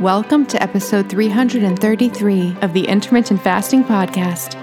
Welcome to episode 333 of the Intermittent Fasting Podcast.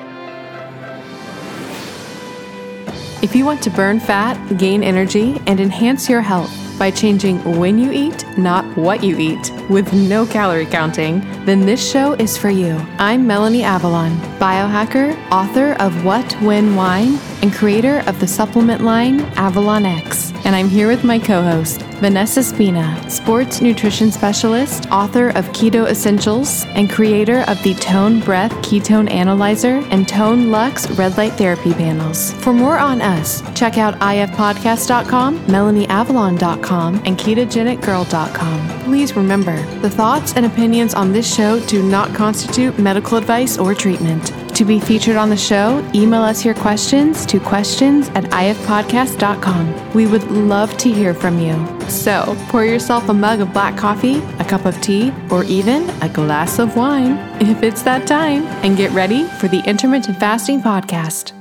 If you want to burn fat, gain energy, and enhance your health by changing when you eat, not what you eat, with no calorie counting, then this show is for you. I'm Melanie Avalon, biohacker, author of What, When, Wine, and creator of the supplement line Avalon X. And I'm here with my co host, Vanessa Spina, sports nutrition specialist, author of Keto Essentials, and creator of the Tone Breath Ketone Analyzer and Tone Lux Red Light Therapy panels. For more on us, check out ifpodcast.com, melanieavalon.com, and ketogenicgirl.com. Please remember, the thoughts and opinions on this show do not constitute medical advice or treatment. To be featured on the show, email us your questions to questions at ifpodcast.com. We would love to hear from you. So pour yourself a mug of black coffee, a cup of tea, or even a glass of wine if it's that time, and get ready for the Intermittent Fasting Podcast.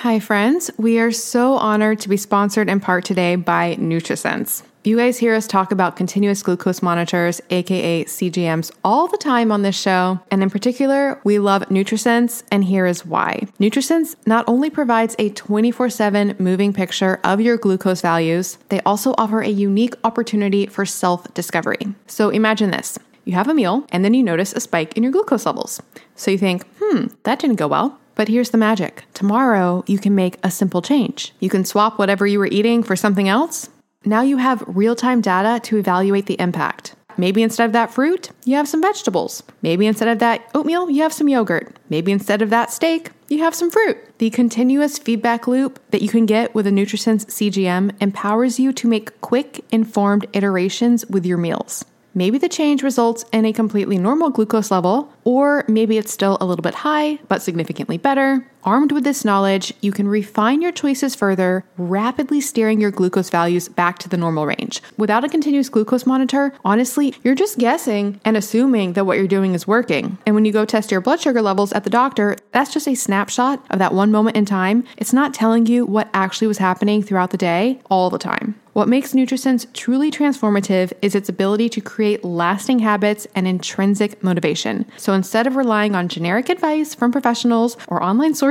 Hi, friends. We are so honored to be sponsored in part today by NutriSense. You guys hear us talk about continuous glucose monitors, aka CGMs, all the time on this show. And in particular, we love NutriSense, and here is why. NutriSense not only provides a 24 7 moving picture of your glucose values, they also offer a unique opportunity for self discovery. So imagine this. You have a meal and then you notice a spike in your glucose levels. So you think, hmm, that didn't go well. But here's the magic. Tomorrow, you can make a simple change. You can swap whatever you were eating for something else now you have real time data to evaluate the impact. Maybe instead of that fruit, you have some vegetables. Maybe instead of that oatmeal, you have some yogurt. Maybe instead of that steak, you have some fruit. The continuous feedback loop that you can get with a NutriSense CGM empowers you to make quick, informed iterations with your meals. Maybe the change results in a completely normal glucose level, or maybe it's still a little bit high, but significantly better. Armed with this knowledge, you can refine your choices further, rapidly steering your glucose values back to the normal range. Without a continuous glucose monitor, honestly, you're just guessing and assuming that what you're doing is working. And when you go test your blood sugar levels at the doctor, that's just a snapshot of that one moment in time. It's not telling you what actually was happening throughout the day all the time. What makes NutriSense truly transformative is its ability to create lasting habits and intrinsic motivation. So instead of relying on generic advice from professionals or online sources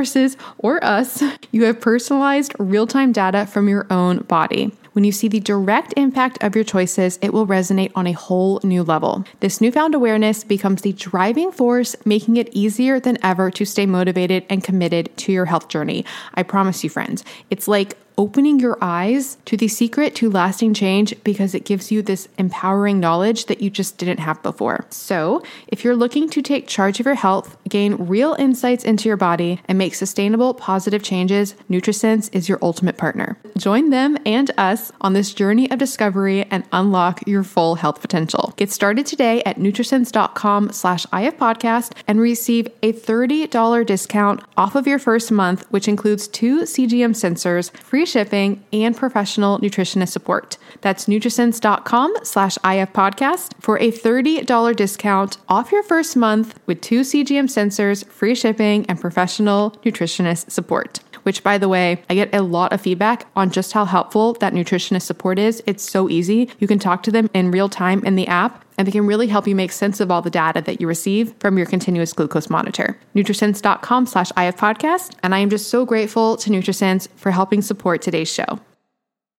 or us, you have personalized real time data from your own body. When you see the direct impact of your choices, it will resonate on a whole new level. This newfound awareness becomes the driving force, making it easier than ever to stay motivated and committed to your health journey. I promise you, friends, it's like opening your eyes to the secret to lasting change because it gives you this empowering knowledge that you just didn't have before. So, if you're looking to take charge of your health, gain real insights into your body, and make sustainable, positive changes, NutriSense is your ultimate partner. Join them and us on this journey of discovery and unlock your full health potential. Get started today at nutrisense.com slash ifpodcast and receive a $30 discount off of your first month, which includes two CGM sensors, free shipping, and professional nutritionist support. That's Nutrisense.com slash ifpodcast for a $30 discount off your first month with two CGM sensors, free shipping, and professional nutritionist support which by the way, I get a lot of feedback on just how helpful that nutritionist support is. It's so easy. You can talk to them in real time in the app and they can really help you make sense of all the data that you receive from your continuous glucose monitor. Nutrisense.com slash IF podcast, And I am just so grateful to NutriSense for helping support today's show.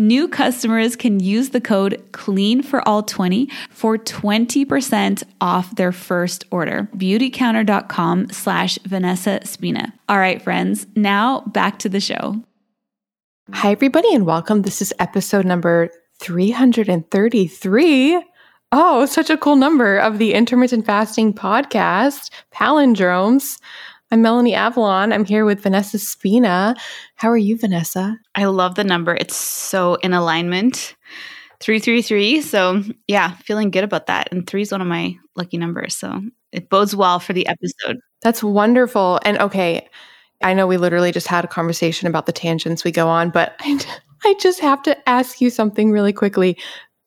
New customers can use the code CLEAN for all 20 for 20% off their first order. Beautycounter.com slash Vanessa Spina. All right, friends, now back to the show. Hi, everybody, and welcome. This is episode number 333. Oh, such a cool number of the Intermittent Fasting Podcast, Palindromes. I'm Melanie Avalon. I'm here with Vanessa Spina. How are you, Vanessa? I love the number. It's so in alignment. 333. So, yeah, feeling good about that. And three is one of my lucky numbers. So, it bodes well for the episode. That's wonderful. And okay, I know we literally just had a conversation about the tangents we go on, but I, I just have to ask you something really quickly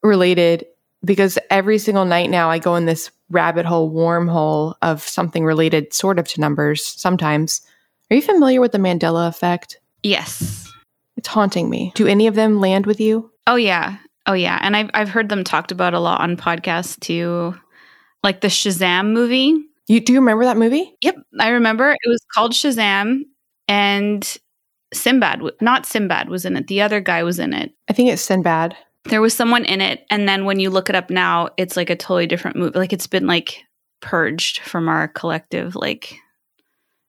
related because every single night now I go in this rabbit hole, wormhole of something related sort of to numbers sometimes. Are you familiar with the Mandela effect? Yes. It's haunting me. Do any of them land with you? Oh yeah. Oh yeah. And I've I've heard them talked about a lot on podcasts too. Like the Shazam movie. You do you remember that movie? Yep. I remember it was called Shazam and Sinbad, not Sinbad was in it. The other guy was in it. I think it's Sinbad there was someone in it and then when you look it up now it's like a totally different movie like it's been like purged from our collective like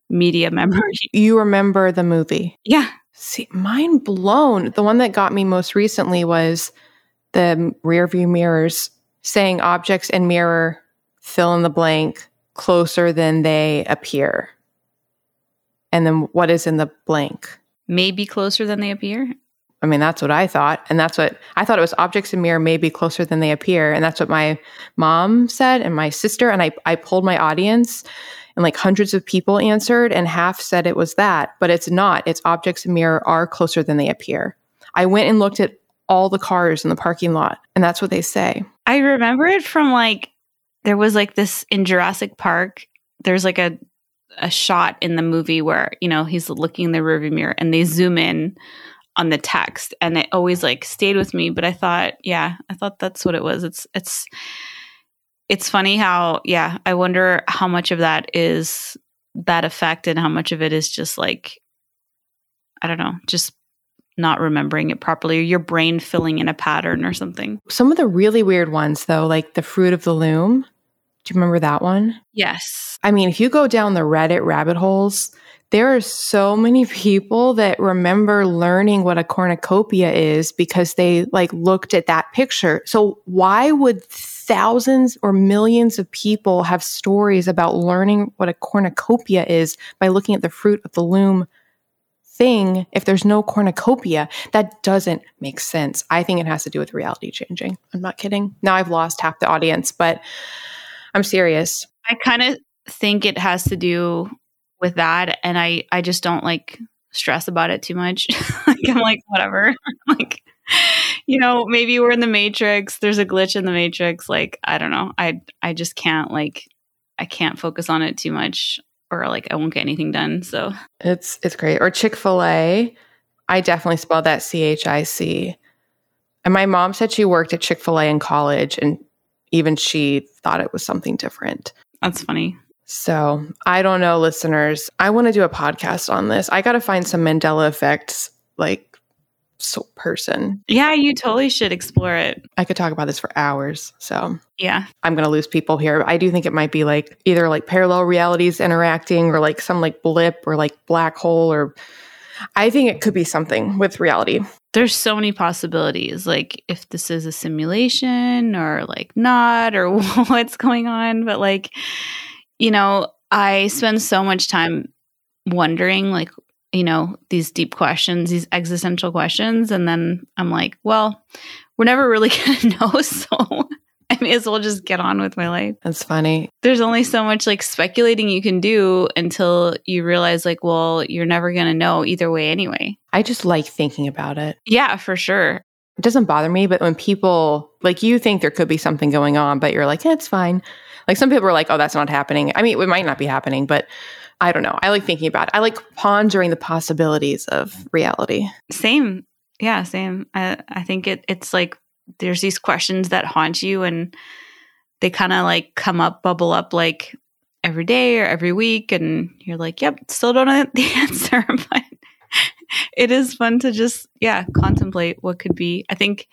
media memory. You remember the movie? Yeah. See mind blown. The one that got me most recently was the rear view mirrors saying objects in mirror fill in the blank closer than they appear. And then what is in the blank? Maybe closer than they appear I mean, that's what I thought. And that's what I thought it was objects in mirror may be closer than they appear. And that's what my mom said and my sister. And I, I polled my audience and like hundreds of people answered and half said it was that, but it's not. It's objects in mirror are closer than they appear. I went and looked at all the cars in the parking lot and that's what they say. I remember it from like, there was like this in Jurassic Park. There's like a, a shot in the movie where, you know, he's looking in the rearview mirror and they zoom in on the text and it always like stayed with me but i thought yeah i thought that's what it was. It's it's it's funny how yeah i wonder how much of that is that effect and how much of it is just like i don't know just not remembering it properly or your brain filling in a pattern or something. Some of the really weird ones though like the fruit of the loom. Do you remember that one? Yes. I mean if you go down the reddit rabbit holes there are so many people that remember learning what a cornucopia is because they like looked at that picture. So why would thousands or millions of people have stories about learning what a cornucopia is by looking at the fruit of the loom thing if there's no cornucopia? That doesn't make sense. I think it has to do with reality changing. I'm not kidding. Now I've lost half the audience, but I'm serious. I kind of think it has to do with that and I I just don't like stress about it too much. like I'm like whatever. like you know, maybe we're in the matrix, there's a glitch in the matrix like I don't know. I I just can't like I can't focus on it too much or like I won't get anything done. So it's it's great. Or Chick-fil-A. I definitely spelled that C H I C. And my mom said she worked at Chick-fil-A in college and even she thought it was something different. That's funny. So I don't know, listeners. I want to do a podcast on this. I got to find some Mandela effects, like so person. Yeah, you totally should explore it. I could talk about this for hours. So yeah, I'm going to lose people here. I do think it might be like either like parallel realities interacting or like some like blip or like black hole or I think it could be something with reality. There's so many possibilities, like if this is a simulation or like not or what's going on. But like, you know, I spend so much time wondering, like, you know, these deep questions, these existential questions. And then I'm like, well, we're never really going to know. So I may as well just get on with my life. That's funny. There's only so much like speculating you can do until you realize, like, well, you're never going to know either way anyway. I just like thinking about it. Yeah, for sure. It doesn't bother me, but when people like you think there could be something going on, but you're like, yeah, it's fine. Like some people are like, oh, that's not happening. I mean, it might not be happening, but I don't know. I like thinking about it. I like pondering the possibilities of reality. Same. Yeah, same. I, I think it it's like there's these questions that haunt you and they kind of like come up, bubble up like every day or every week. And you're like, yep, still don't know the answer. But it is fun to just, yeah, contemplate what could be. I think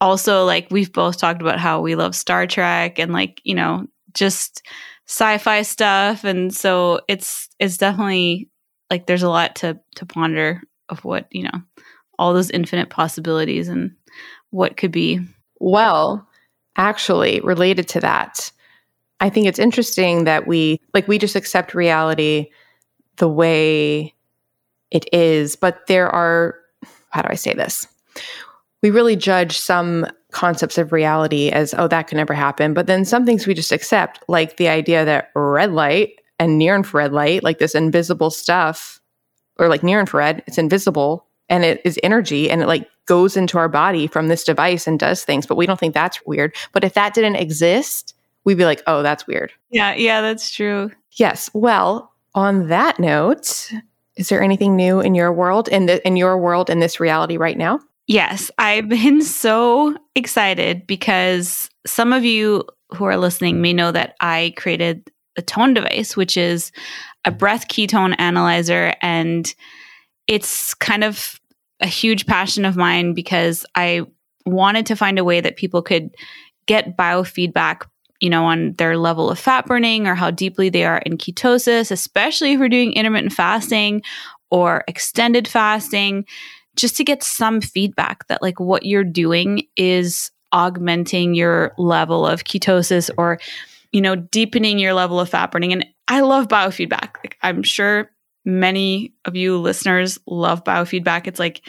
also like we've both talked about how we love Star Trek and like, you know, just sci-fi stuff and so it's it's definitely like there's a lot to to ponder of what, you know, all those infinite possibilities and what could be. Well, actually, related to that, I think it's interesting that we like we just accept reality the way it is, but there are how do I say this? We really judge some concepts of reality as oh that could never happen, but then some things we just accept, like the idea that red light and near infrared light, like this invisible stuff, or like near infrared, it's invisible and it is energy and it like goes into our body from this device and does things, but we don't think that's weird. But if that didn't exist, we'd be like, oh, that's weird. Yeah, yeah, that's true. Yes. Well, on that note, is there anything new in your world in the in your world in this reality right now? Yes, I've been so excited because some of you who are listening may know that I created a tone device, which is a mm-hmm. breath ketone analyzer and it's kind of a huge passion of mine because I wanted to find a way that people could get biofeedback you know on their level of fat burning or how deeply they are in ketosis especially if we're doing intermittent fasting or extended fasting just to get some feedback that like what you're doing is augmenting your level of ketosis or you know deepening your level of fat burning and i love biofeedback like i'm sure many of you listeners love biofeedback. It's like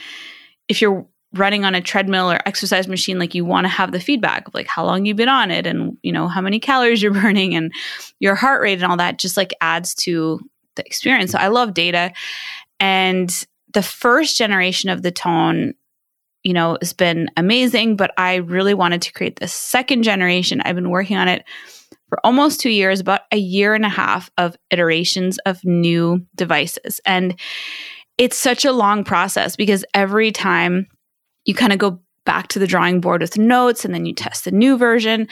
if you're running on a treadmill or exercise machine, like you want to have the feedback of like how long you've been on it and you know how many calories you're burning and your heart rate and all that just like adds to the experience. So I love data. And the first generation of the tone you know, has been amazing, but I really wanted to create the second generation. I've been working on it for almost two years, about a year and a half of iterations of new devices. And it's such a long process because every time you kind of go back to the drawing board with notes and then you test the new version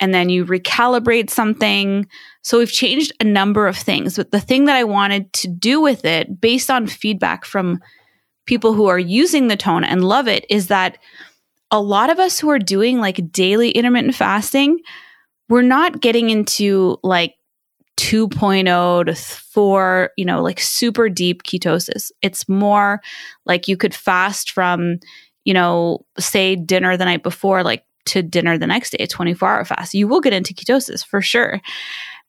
and then you recalibrate something. So we've changed a number of things, but the thing that I wanted to do with it based on feedback from people who are using the tone and love it is that a lot of us who are doing like daily intermittent fasting we're not getting into like 2.0 to 4, you know, like super deep ketosis. It's more like you could fast from, you know, say dinner the night before, like to dinner the next day, a 24 hour fast. You will get into ketosis for sure.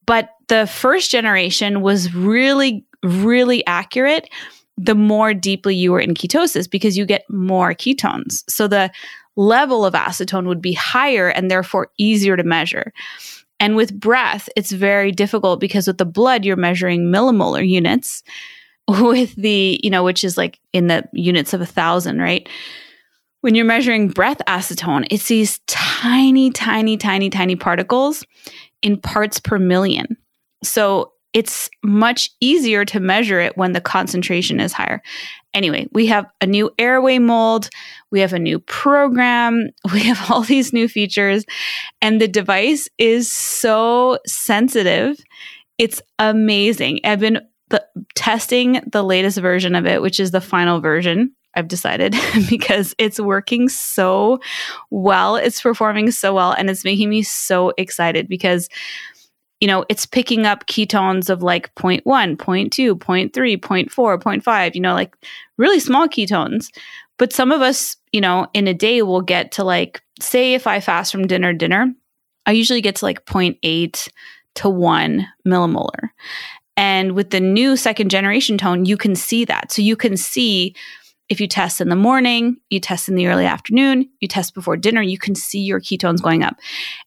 But the first generation was really, really accurate the more deeply you were in ketosis because you get more ketones. So the level of acetone would be higher and therefore easier to measure. And with breath, it's very difficult because with the blood, you're measuring millimolar units. With the, you know, which is like in the units of a thousand, right? When you're measuring breath acetone, it's these tiny, tiny, tiny, tiny particles in parts per million. So it's much easier to measure it when the concentration is higher. Anyway, we have a new airway mold, we have a new program, we have all these new features, and the device is so sensitive. It's amazing. I've been the, testing the latest version of it, which is the final version. I've decided because it's working so well. It's performing so well and it's making me so excited because you know, it's picking up ketones of like 0.1, 0.2, 0.3, 0.4, 0.5, you know, like really small ketones. But some of us, you know, in a day will get to like, say, if I fast from dinner, dinner, I usually get to like 0.8 to 1 millimolar. And with the new second generation tone, you can see that. So you can see if you test in the morning, you test in the early afternoon, you test before dinner, you can see your ketones going up.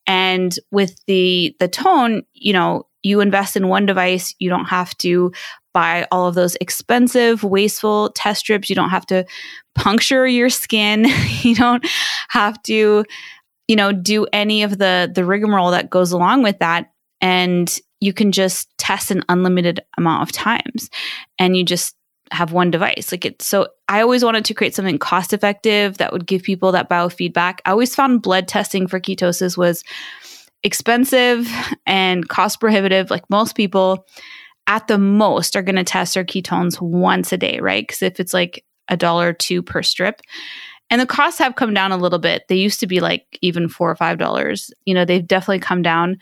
And with the the tone, you know, you invest in one device, you don't have to buy all of those expensive, wasteful test strips. You don't have to puncture your skin. you don't have to, you know, do any of the the rigmarole that goes along with that. And you can just test an unlimited amount of times. And you just have one device. Like it's so I always wanted to create something cost effective that would give people that biofeedback. I always found blood testing for ketosis was expensive and cost prohibitive. Like most people at the most are going to test their ketones once a day, right? Because if it's like a dollar or two per strip. And the costs have come down a little bit. They used to be like even four or five dollars. You know, they've definitely come down,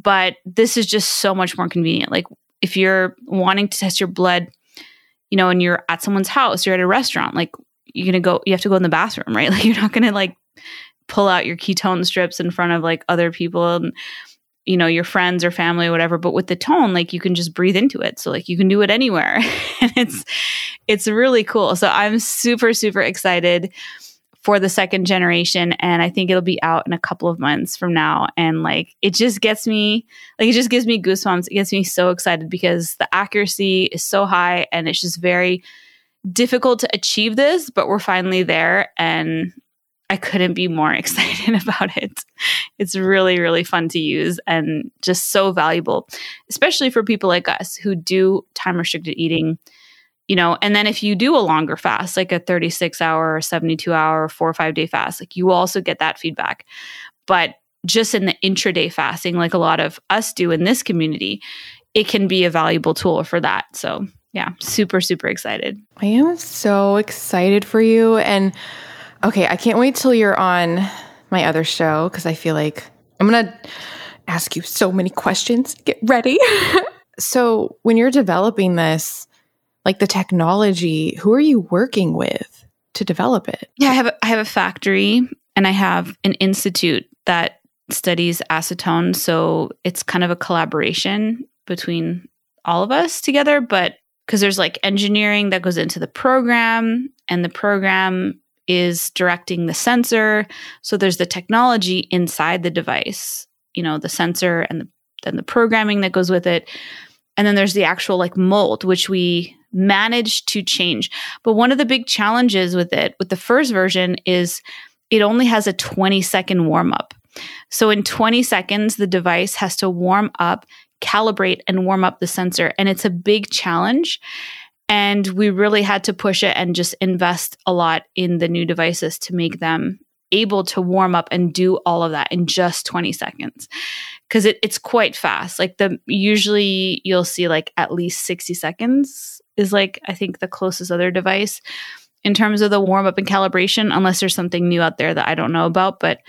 but this is just so much more convenient. Like if you're wanting to test your blood you know, and you're at someone's house, you're at a restaurant, like you're gonna go, you have to go in the bathroom, right? Like you're not gonna like pull out your ketone strips in front of like other people and you know your friends or family or whatever but with the tone like you can just breathe into it. So like you can do it anywhere. And it's it's really cool. So i'm super super excited for the second generation and i think it'll be out in a couple of months from now. And like it just gets me like it just gives me goosebumps. It gets me so excited because the accuracy is so high and it's just very difficult to achieve this but we're finally there and i couldn't be more excited about it. It's really really fun to use and just so valuable especially for people like us who do time restricted eating you know and then if you do a longer fast like a 36 hour or 72 hour or four or five day fast like you also get that feedback. But just in the intraday fasting like a lot of us do in this community it can be a valuable tool for that. So yeah super super excited. I am so excited for you. And okay i can't wait till you're on my other show because i feel like i'm gonna ask you so many questions. Get ready. So when you're developing this like the technology, who are you working with to develop it? Yeah, I have a, I have a factory and I have an institute that studies acetone, so it's kind of a collaboration between all of us together, but because there's like engineering that goes into the program and the program is directing the sensor. So there's the technology inside the device, you know, the sensor and the, then the programming that goes with it. And then there's the actual like mold, which we managed to change. But one of the big challenges with it, with the first version, is it only has a 20 second warm up. So in 20 seconds, the device has to warm up, calibrate, and warm up the sensor. And it's a big challenge. And we really had to push it and just invest a lot in the new devices to make them able to warm up and do all of that in just 20 seconds because it, it's quite fast like the usually you'll see like at least 60 seconds is like I think the closest other device in terms of the warm up and calibration, unless there's something new out there that I don't know about. But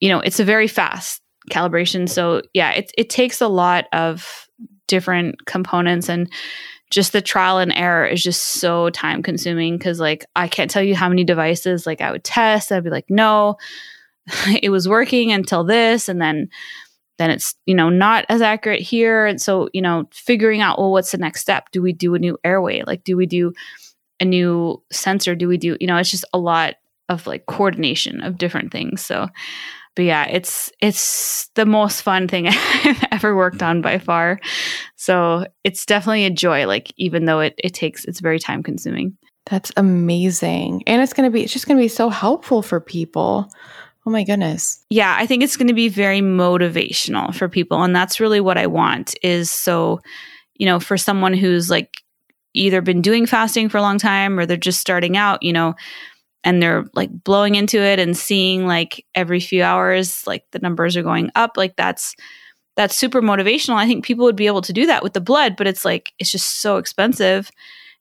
you know, it's a very fast calibration. So yeah, it it takes a lot of different components and just the trial and error is just so time consuming because like I can't tell you how many devices like I would test. I'd be like, no, it was working until this, and then then it's you know not as accurate here and so you know figuring out well what's the next step do we do a new airway like do we do a new sensor do we do? You know, it's just a lot of like coordination of different things. So, but yeah, it's it's the most fun thing I've ever worked on by far. So it's definitely a joy. Like even though it it takes it's very time consuming. That's amazing, and it's gonna be it's just gonna be so helpful for people. Oh my goodness. Yeah, I think it's going to be very motivational for people. And that's really what I want is so, you know, for someone who's like either been doing fasting for a long time or they're just starting out, you know, and they're like blowing into it and seeing like every few hours like the numbers are going up like that's that's super motivational i think people would be able to do that with the blood but it's like it's just so expensive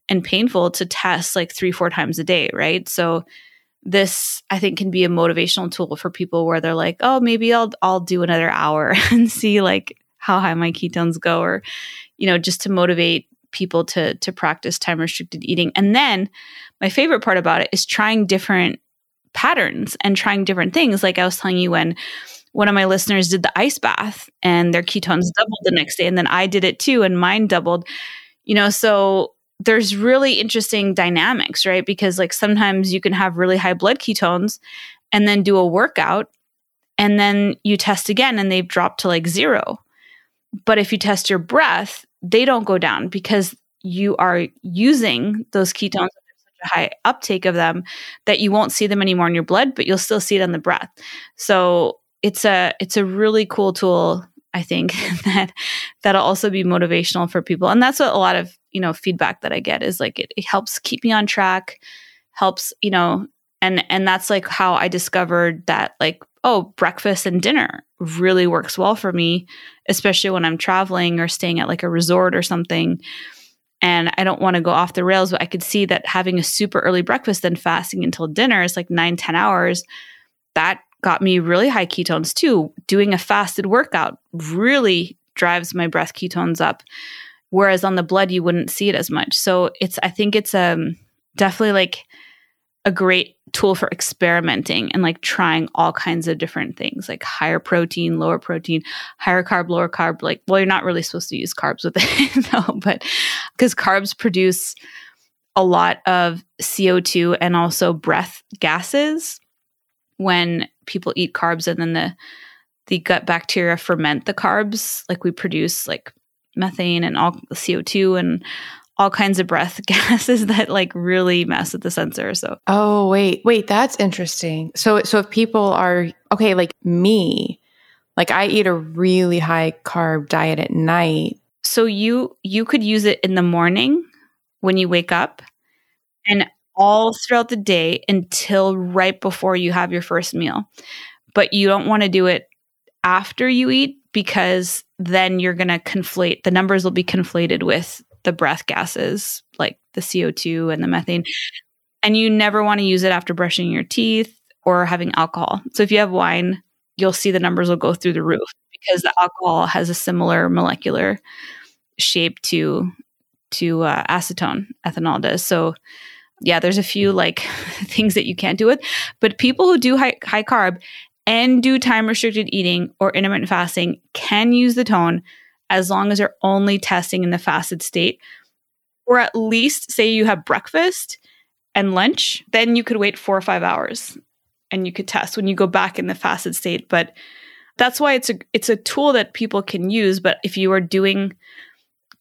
and painful to test like 3 4 times a day right so this i think can be a motivational tool for people where they're like oh maybe i'll i'll do another hour and see like how high my ketones go or you know just to motivate people to to practice time restricted eating. And then my favorite part about it is trying different patterns and trying different things. Like I was telling you when one of my listeners did the ice bath and their ketones doubled the next day and then I did it too and mine doubled. You know, so there's really interesting dynamics, right? Because like sometimes you can have really high blood ketones and then do a workout and then you test again and they've dropped to like 0. But if you test your breath, they don't go down because you are using those ketones such a high uptake of them that you won't see them anymore in your blood, but you'll still see it on the breath. So it's a it's a really cool tool, I think, that that'll also be motivational for people. And that's what a lot of, you know, feedback that I get is like it, it helps keep me on track, helps, you know, and and that's like how I discovered that like oh, breakfast and dinner really works well for me, especially when I'm traveling or staying at like a resort or something. And I don't want to go off the rails, but I could see that having a super early breakfast and fasting until dinner is like nine, 10 hours. That got me really high ketones too. Doing a fasted workout really drives my breath ketones up. Whereas on the blood, you wouldn't see it as much. So it's, I think it's um, definitely like a great tool for experimenting and like trying all kinds of different things like higher protein lower protein higher carb lower carb like well you're not really supposed to use carbs with it but because carbs produce a lot of co2 and also breath gases when people eat carbs and then the the gut bacteria ferment the carbs like we produce like methane and all the co2 and all kinds of breath gases that like really mess with the sensor. So Oh, wait. Wait, that's interesting. So so if people are okay, like me, like I eat a really high carb diet at night. So you you could use it in the morning when you wake up and all throughout the day until right before you have your first meal. But you don't want to do it after you eat because then you're going to conflate the numbers will be conflated with the breath gases like the CO2 and the methane. And you never want to use it after brushing your teeth or having alcohol. So if you have wine, you'll see the numbers will go through the roof because the alcohol has a similar molecular shape to to uh, acetone ethanol does. So yeah, there's a few like things that you can't do with, but people who do high, high carb and do time restricted eating or intermittent fasting can use the tone as long as you're only testing in the fasted state. Or at least say you have breakfast and lunch, then you could wait four or five hours and you could test when you go back in the fasted state. But that's why it's a it's a tool that people can use. But if you are doing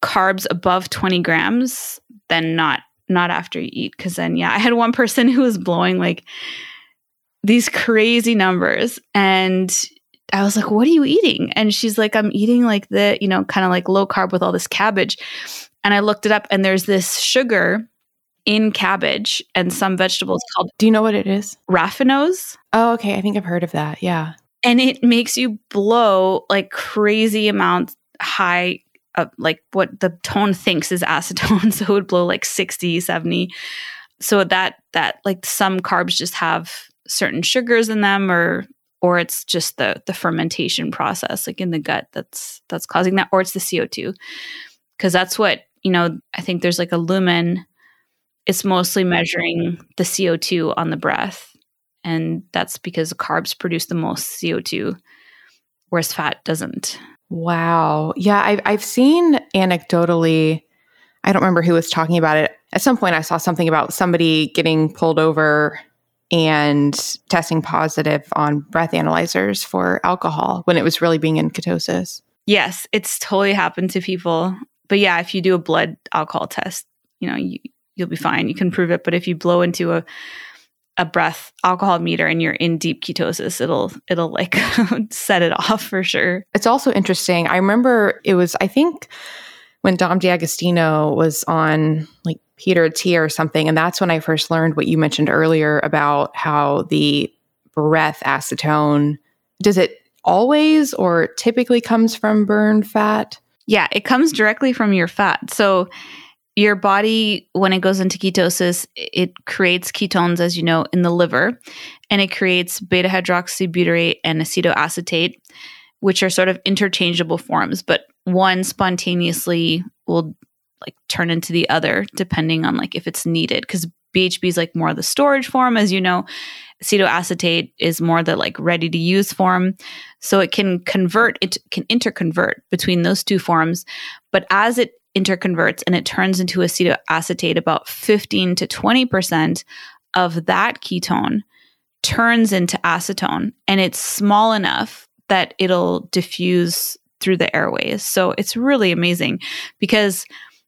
carbs above 20 grams, then not not after you eat. Cause then yeah, I had one person who was blowing like these crazy numbers and I was like, what are you eating? And she's like, I'm eating like the, you know, kind of like low carb with all this cabbage. And I looked it up and there's this sugar in cabbage and some vegetables called. Do you know what it is? Raffinose. Oh, okay. I think I've heard of that. Yeah. And it makes you blow like crazy amounts high, uh, like what the tone thinks is acetone. so it would blow like 60, 70. So that, that like some carbs just have certain sugars in them or or it's just the the fermentation process like in the gut that's that's causing that or it's the CO2 because that's what you know I think there's like a lumen it's mostly measuring the CO2 on the breath and that's because carbs produce the most CO2 whereas fat doesn't wow yeah I've, I've seen anecdotally I don't remember who was talking about it. At some point, I saw something about somebody getting pulled over and testing positive on breath analyzers for alcohol when it was really being in ketosis. Yes, it's totally happened to people. But yeah, if you do a blood alcohol test, you know, you, you'll be fine. You can prove it. But if you blow into a a breath alcohol meter and you're in deep ketosis, it'll it'll like set it off for sure. It's also interesting. I remember it was I think when Dom D'Agostino was on like Peter Attia or something, and that's when I first learned what you mentioned earlier about how the breath acetone does it always or typically comes from burned fat? Yeah, it comes directly from your fat. So your body when it goes into ketosis it creates ketones as you know in the liver and it creates beta hydroxybutyrate and acetoacetate which are sort of interchangeable forms but one spontaneously will like turn into the other depending on like if it's needed because bhb is like more the storage form as you know. Acetoacetate is more the like ready to use form so it can convert it can interconvert between those two forms but as it interconverts and it turns into acetoacetate, about 15 to 20% of that ketone turns into acetone and it's small enough that it'll diffuse through the airways. So it's really amazing because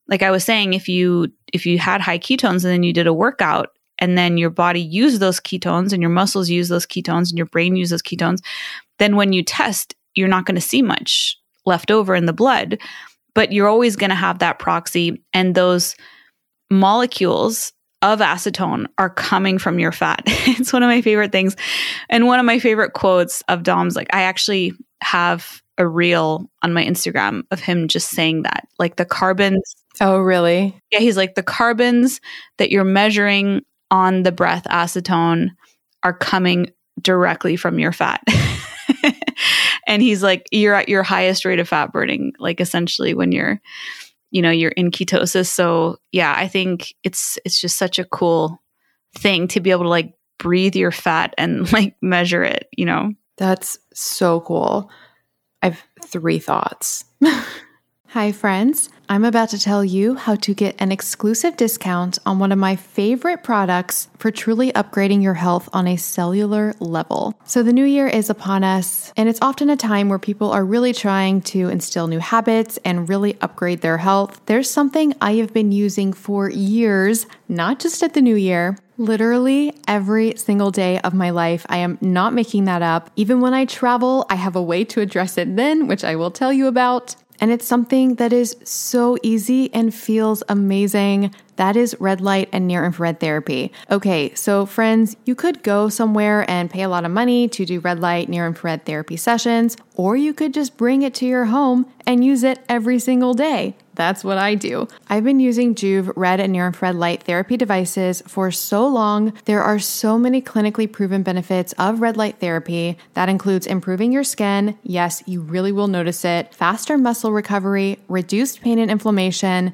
like I was saying if you if you had high ketones and then you did a workout and then your body used those ketones and your muscles use those ketones and your brain uses ketones, then when you test, you're not going to see much left over in the blood but you're always going to have that proxy and those molecules of acetone are coming from your fat. it's one of my favorite things. And one of my favorite quotes of Dom's like I actually have a reel on my Instagram of him just saying that. Like the carbons Oh, really? Yeah, he's like the carbons that you're measuring on the breath acetone are coming directly from your fat. and he's like you're at your highest rate of fat burning like essentially when you're you know you're in ketosis. So yeah i think it's it's just such a cool thing to be able to like breathe your fat and like measure it you know? That's so cool. I've three thoughts Hi, friends. I'm about to tell you how to get an exclusive discount on one of my favorite products for truly upgrading your health on a cellular level. So, the new year is upon us, and it's often a time where people are really trying to instill new habits and really upgrade their health. There's something I have been using for years, not just at the new year. Literally every single day of my life. I am not making that up. Even when I travel, I have a way to address it then, which I will tell you about. And it's something that is so easy and feels amazing. That is red light and near infrared therapy. Okay, so friends, you could go somewhere and pay a lot of money to do red light, near infrared therapy sessions, or you could just bring it to your home and use it every single day. That's what I do. I've been using Joovv red and near infrared light therapy devices for so long. There are so many clinically proven benefits of red light therapy. That includes improving your skin. Yes, you really will notice it. Faster muscle recovery, reduced pain and inflammation,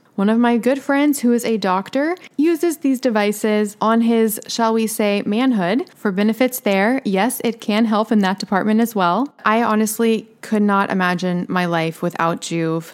One of my good friends, who is a doctor, uses these devices on his, shall we say, manhood for benefits there. Yes, it can help in that department as well. I honestly could not imagine my life without Joovv.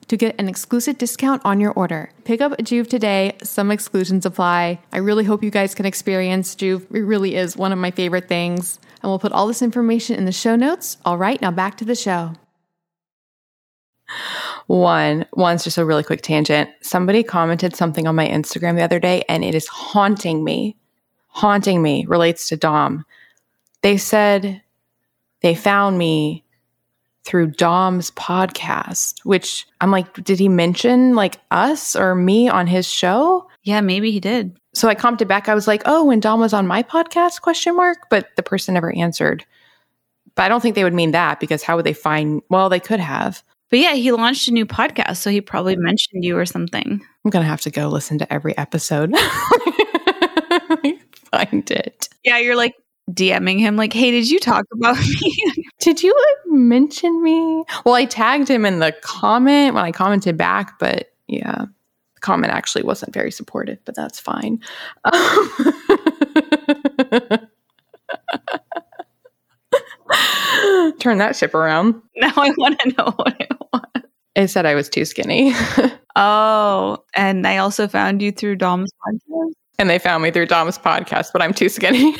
to get an exclusive discount on your order. Pick up Joovv today. Some exclusions apply. I really hope you guys can experience Joovv. It really is one of my favorite things. And we'll put all this information in the show notes. All right, now back to the show. One, one's just a really quick tangent. Somebody commented something on my Instagram the other day, and it is haunting me. Haunting me relates to Dom. They said they found me through Dom's podcast, which I'm like, did he mention like us or me on his show? Yeah, maybe he did. So I commented back. I was like, "Oh, when Dom was on my podcast?" Question mark. But the person never answered. But I don't think they would mean that because how would they find? Well, they could have. But yeah, he launched a new podcast, so he probably mentioned you or something. I'm gonna have to go listen to every episode. Find it. Yeah, you're like DMing him, like, "Hey, did you talk about me?" Did you like mention me? Well, I tagged him in the comment when I commented back, but yeah, the comment actually wasn't very supportive, but that's fine. Um, turn that ship around. now I want to know what it was. It said I was too skinny. Oh, and I also found you through Dom's podcast. and they found me through Dom's podcast, but I'm too skinny.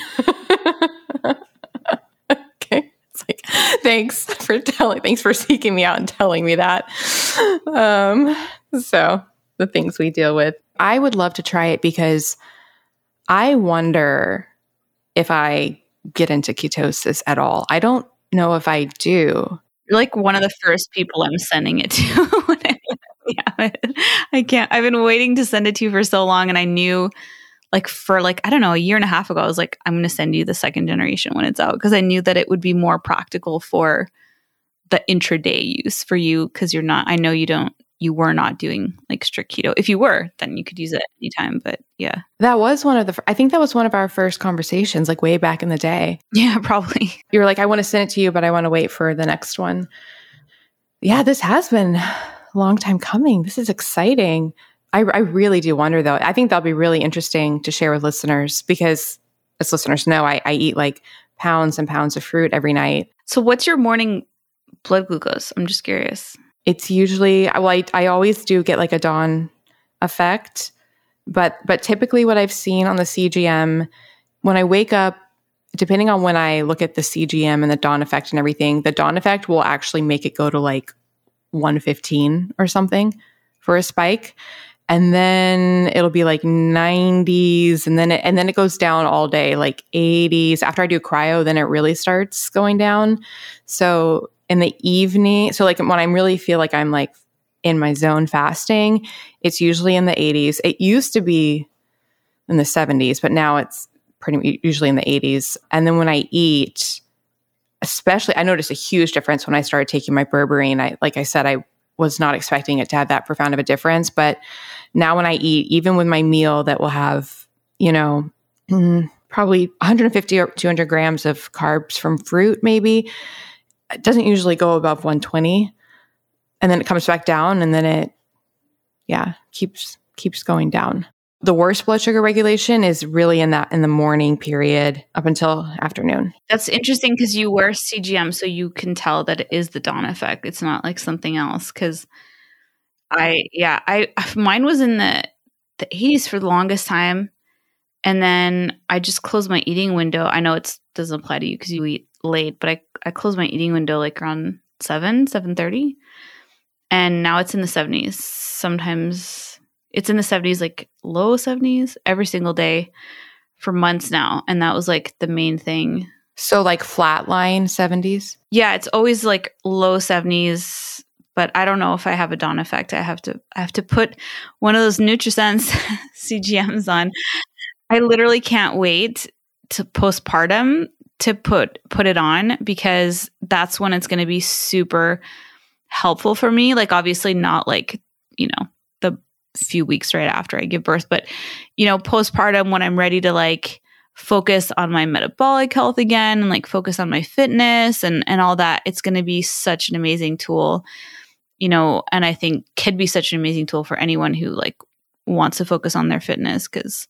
Like, thanks for telling, thanks for seeking me out and telling me that. Um, so the things we deal with. I would love to try it because I wonder if I get into ketosis at all. I don't know if I do. You're like one of the first people I'm sending it to. yeah, I can't. I've been waiting to send it to you for so long, and I knew, like, for like I don't know, a year and a half ago, I was like, I'm going to send you the second generation when it's out because I knew that it would be more practical for the intraday use for you because you're not. I know you don't. You were not doing like strict keto. If you were, then you could use it anytime. But yeah, That was one of the, I think that was one of our first conversations, like way back in the day. yeah, probably. You were like, I want to send it to you, but I want to wait for the next one. Yeah, this has been a long time coming. This is exciting. I, I really do wonder, though. I think that'll be really interesting to share with listeners because, as listeners know, I, I eat like pounds and pounds of fruit every night. So, what's your morning blood glucose? I'm just curious. It's usually, well, I, I always do get like a dawn effect, but but typically what I've seen on the CGM when I wake up, depending on when I look at the CGM and the dawn effect and everything, the dawn effect will actually make it go to like 115 or something for a spike. And then it'll be like 90s and then it, and then it goes down all day like 80s. After I do cryo, then it really starts going down. So in the evening, so like when I really feel like I'm like in my zone fasting, it's usually in the 80s. It used to be in the 70s, but now it's pretty usually in the 80s. And then when I eat, especially I noticed a huge difference when I started taking my berberine. I like I said I was not expecting it to have that profound of a difference, but now when I eat even with my meal that will have, you know, mm, probably 150 or 200 grams of carbs from fruit maybe, it doesn't usually go above 120 and then it comes back down and then it yeah, keeps keeps going down. The worst blood sugar regulation is really in that in the morning period up until afternoon. That's interesting because you wear CGM, so you can tell that it is the dawn effect. It's not like something else. Because I, yeah, I mine was in the the 80s for the longest time, and then I just closed my eating window. I know it doesn't apply to you because you eat late, but I I closed my eating window like around seven seven thirty, and now it's in the 70s. Sometimes it's in the 70s, like low 70s every single day for months now. And that was like the main thing. So like flatline 70s? Yeah, it's always like low 70s, but I don't know if I have a dawn effect. I have to I have to put one of those NutriSense CGMs on. I literally can't wait to postpartum to put put it on because that's when it's going to be super helpful for me. Like obviously not like, you know, the few weeks right after I give birth, but you know, postpartum when I'm ready to like focus on my metabolic health again and like focus on my fitness and and all that, it's going to be such an amazing tool. You know, and I think could be such an amazing tool for anyone who like wants to focus on their fitness cuz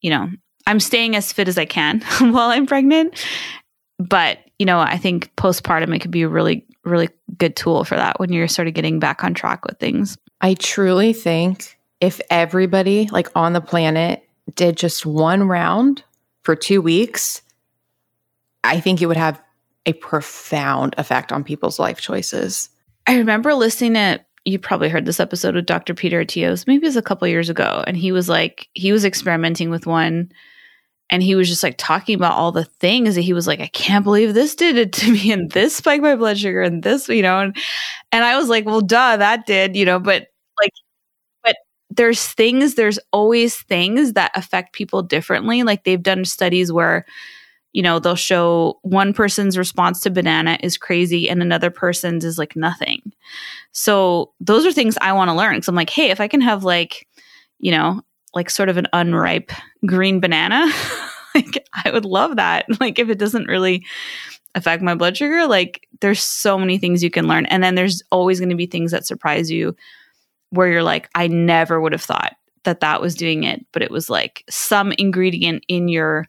you know, I'm staying as fit as I can while I'm pregnant. But, you know, I think postpartum, it could be a really, really good tool for that when you're sort of getting back on track with things. I truly think if everybody like on the planet did just one round for two weeks, I think it would have a profound effect on people's life choices. I remember listening to you probably heard this episode with Dr. Peter Attia's, maybe it was a couple years ago, and he was like he was experimenting with one and he was just like talking about all the things that he was like i can't believe this did it to me and this spiked my blood sugar and this you know and and i was like well duh that did you know but like but there's things there's always things that affect people differently like they've done studies where you know they'll show one person's response to banana is crazy and another person's is like nothing so those are things i want to learn because i'm like hey if i can have like you know like sort of an unripe green banana, like I would love that. Like if it doesn't really affect my blood sugar, like there's so many things you can learn. And then there's always going to be things that surprise you where you're like, I never would have thought that that was doing it, but it was like some ingredient in your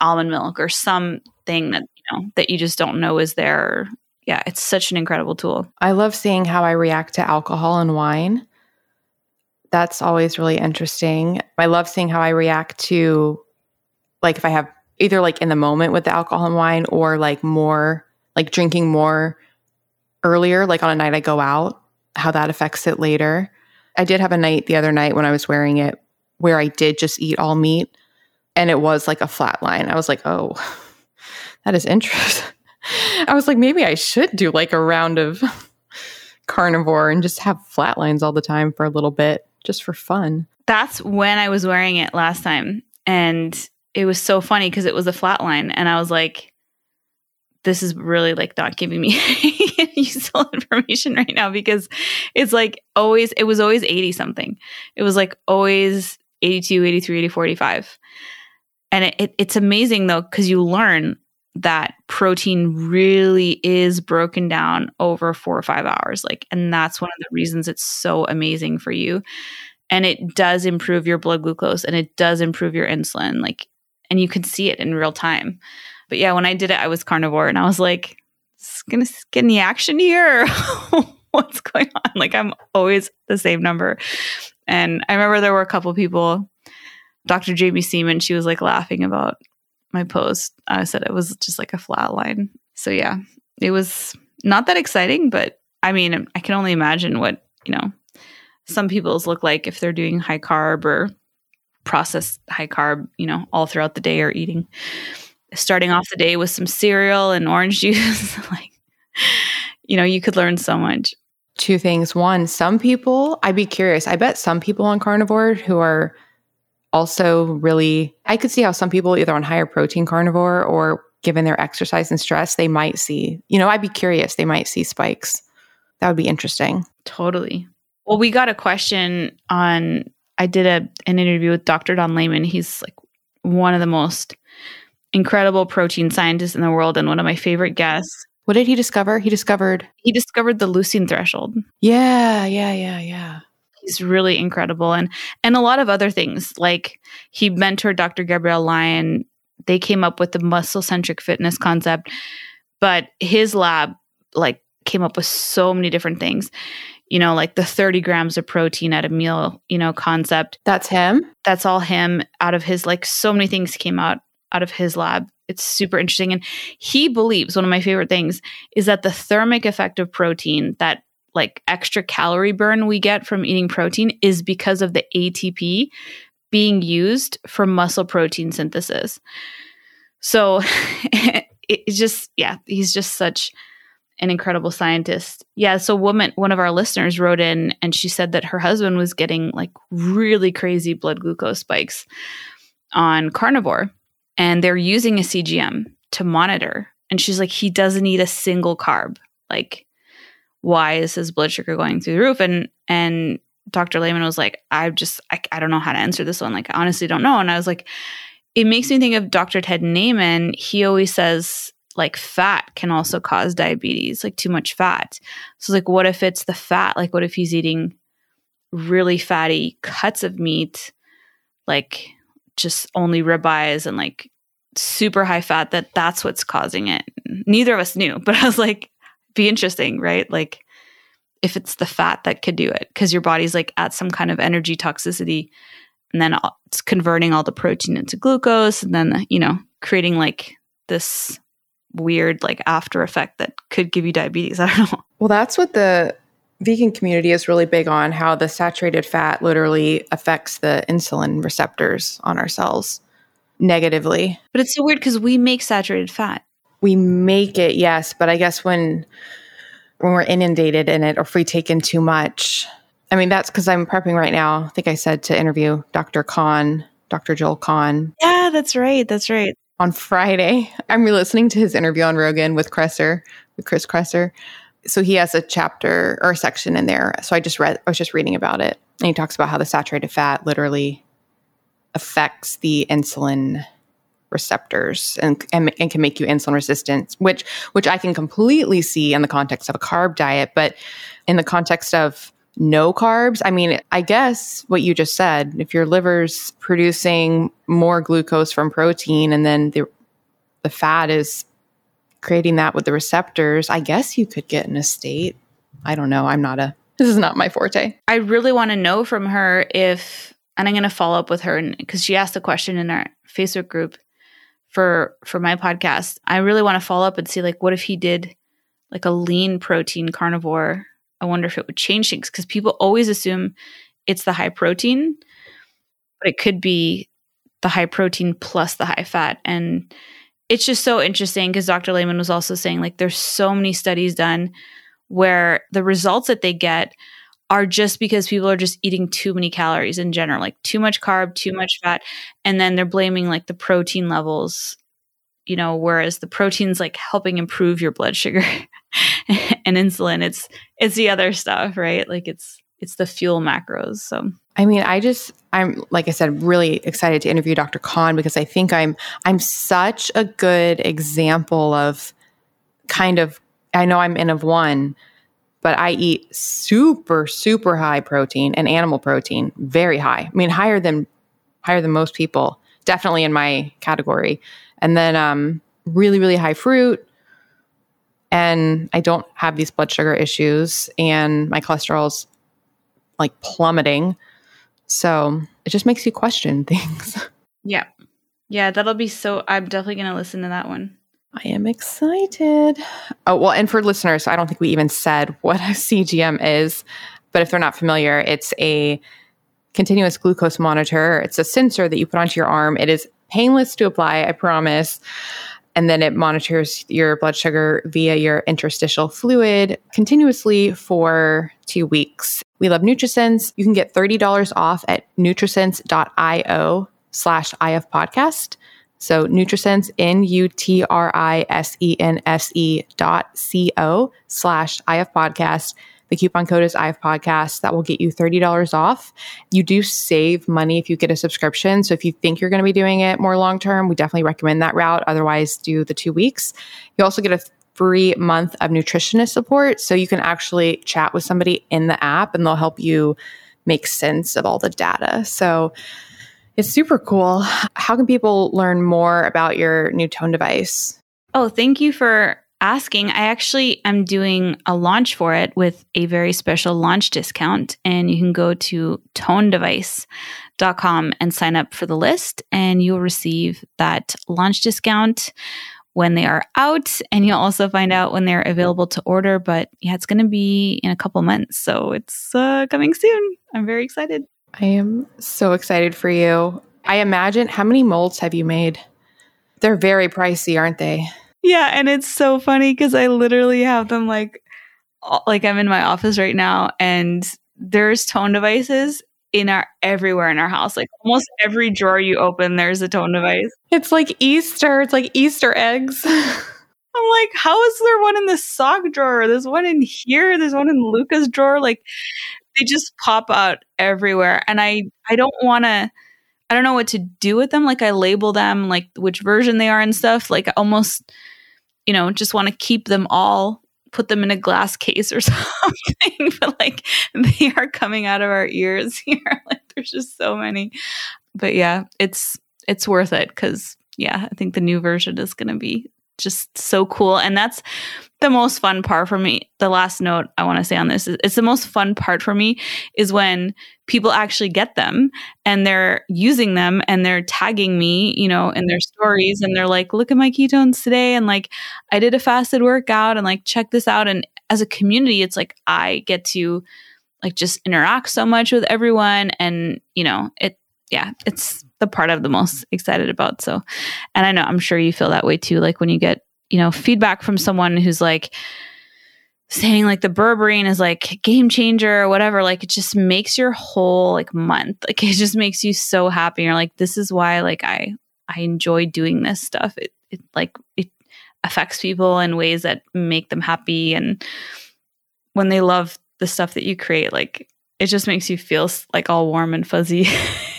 almond milk or something that, you know, that you just don't know is there. Yeah, it's such an incredible tool. I love seeing how I react to alcohol and wine that's always really interesting. I love seeing how I react to like if I have either like in the moment with the alcohol and wine or like more like drinking more earlier, like on a night I go out, how that affects it later. I did have a night the other night when I was wearing it where I did just eat all meat and it was like a flat line. I was like, oh, that is interesting. I was like, maybe I should do like a round of carnivore and just have flat lines all the time for a little bit just for fun. That's when I was wearing it last time. And it was so funny because it was a flat line. And I was like, this is really like not giving me useful information right now because it's like always, it was always 80 something. It was like always 82, 83, 84, 85. And it, it, it's amazing though, because you learn that protein really is broken down over four or five hours. Like, and that's one of the reasons it's so amazing for you. And it does improve your blood glucose and it does improve your insulin. Like, and you can see it in real time. But yeah, when I did it, I was carnivore and I was like, "It's gonna get any action here? What's going on? Like, I'm always the same number. And I remember there were a couple people, Dr. Jaime Seeman, she was like laughing about my post, I said it was just like a flat line. So yeah, it was not that exciting, but I mean, I can only imagine what, you know, some people's look like if they're doing high carb or processed high carb, you know, all throughout the day or eating starting off the day with some cereal and orange juice like you know, you could learn so much. Two things. One, some people, I'd be curious. I bet some people on carnivore who are also really, I could see how some people either on higher protein carnivore or given their exercise and stress, they might see, you know, I'd be curious, they might see spikes. That would be interesting. Totally. Well, we got a question on, I did a, an interview with Dr. Don Layman. He's like one of the most incredible protein scientists in the world and one of my favorite guests. What did he discover? He discovered he discovered the leucine threshold. Yeah, yeah, yeah, yeah he's really incredible. And and a lot of other things like he mentored dr gabrielle lyon. They came up with the muscle centric fitness concept but his lab like came up with so many different things. You know like the 30 grams of protein at a meal you know concept. That's him? That's all him out of his like so many things came out out of his lab. It's super interesting. And he believes one of my favorite things is that the thermic effect of protein that like extra calorie burn we get from eating protein is because of the ATP being used for muscle protein synthesis. So it's just, yeah, he's just such an incredible scientist. Yeah, so woman one of our listeners wrote in and she said that her husband was getting like really crazy blood glucose spikes on carnivore and they're using a CGM to monitor and she's like he doesn't eat a single carb. Like why is his blood sugar going through the roof and and Dr. Layman was like I just I, I don't know how to answer this one. Like I honestly don't know and I was like it makes me think of Dr. Ted Naiman. He always says like fat can also cause diabetes, like too much fat. So like what if it's the fat? Like what if he's eating really fatty cuts of meat, like just only ribeyes and like super high fat that that's what's causing it. Neither of us knew, but I was like be interesting, right? Like if it's the fat that could do it because your body's like at some kind of energy toxicity and then uh, it's converting all the protein into glucose and then you know creating like this weird like after effect that could give you diabetes. I don't know. Well, that's what the vegan community is really big on how the saturated fat literally affects the insulin receptors on our cells negatively. But it's so weird because we make saturated fat. We make it, yes, but I guess when when we're inundated in it or if we take in too much. I mean, that's because I'm prepping right now. I think I said to interview Dr. Kahn, Dr. Joel Kahn. Yeah, that's right. That's right on Friday. I'm re-listening to his interview on Rogan with Kresser, with Chris Kresser. So he has a chapter or a section in there. So I just read, I was just reading about it, and he talks about how the saturated fat literally affects the insulin receptors and, and, and can make you insulin resistant, which which I can completely see in the context of a carb diet, but in the context of no carbs. I mean, I guess what you just said, if your liver's producing more glucose from protein and then the the fat is creating that with the receptors, I guess you could get in a state. I don't know. I'm not a this is not my forte. I really want to know from her if and I'm going to follow up with her because she asked a question in our Facebook group for for my podcast. I really want to follow up and see like what if he did like a lean protein carnivore I wonder if it would change things because people always assume it's the high protein, but it could be the high protein plus the high fat. And it's just so interesting because Dr. Layman was also saying like there's so many studies done where the results that they get are just because people are just eating too many calories in general, like too much carb, too much fat, and then they're blaming like the protein levels you know, whereas the protein's like helping improve your blood sugar and insulin, it's it's the other stuff, right? Like it's it's the fuel macros. So I mean, I just I'm like I said, really excited to interview Dr. Kahn because I think I'm I'm such a good example of kind of I know I'm n of one, but I eat super, super high protein and animal protein, very high. I mean, higher than higher than most people, definitely in my category and then um, really, really high fruit. And I don't have these blood sugar issues, and my cholesterol's like plummeting. So it just makes you question things. Yeah. Yeah, that'll be so. I'm definitely going to listen to that one. I am excited. Oh, well, and for listeners, I don't think we even said what a CGM is, but if they're not familiar, it's a continuous glucose monitor. It's a sensor that you put onto your arm. It is painless to apply, I promise. And then it monitors your blood sugar via your interstitial fluid continuously for two weeks. We love NutriSense. You can get $30 off at nutrisense.io slash IF podcast. So NutriSense, N-U-T-R-I-S-E-N-S-E dot C-O slash IF podcast. The coupon code is IF Podcast. That will get you $30 off. You do save money if you get a subscription. So if you think you're going to be doing it more long term, we definitely recommend that route. Otherwise, do the two weeks. You also get a free month of nutritionist support. So you can actually chat with somebody in the app and they'll help you make sense of all the data. So it's super cool. How can people learn more about your new tone device? Oh, thank you for asking, I actually am doing a launch for it with a very special launch discount. And you can go to tonedevice.com and sign up for the list, and you'll receive that launch discount when they are out. And you'll also find out when they're available to order. But yeah, it's going to be in a couple months. So it's uh, coming soon. I'm very excited. I am so excited for you. I imagine how many molds have you made? They're very pricey, aren't they? Yeah, and it's so funny because I literally have them like like I'm in my office right now and there's tone devices in our everywhere in our house. Like almost every drawer you open, there's a tone device. It's like Easter. It's like Easter eggs. I'm like, how is there one in the sock drawer? There's one in here. There's one in Luca's drawer. Like they just pop out everywhere. And I I don't want to I don't know what to do with them. Like I label them like which version they are and stuff. Like almost you know, just want to keep them all put them in a glass case or something but like they are coming out of our ears here like there's just so many but yeah it's it's worth it because yeah i think the new version is going to be just so cool. And that's the most fun part for me. The last note i want to say on this is it's the most fun part for me is when people actually get them and they're using them and they're tagging me you know in their stories and they're like look at my ketones today. And like i did a fasted workout and like check this out. And as a community it's like i get to like just interact so much with everyone and you know it yeah it's the part I'm the most excited about. So, and I know I'm sure you feel that way too. Like when you get, you know, feedback from someone who's like saying like the berberine is like game changer or whatever, like it just makes your whole like month. Like it just makes you so happy. You're like, this is why like I I enjoy doing this stuff. It it like it affects people in ways that make them happy and when they love the stuff that you create, like it just makes you feel like all warm and fuzzy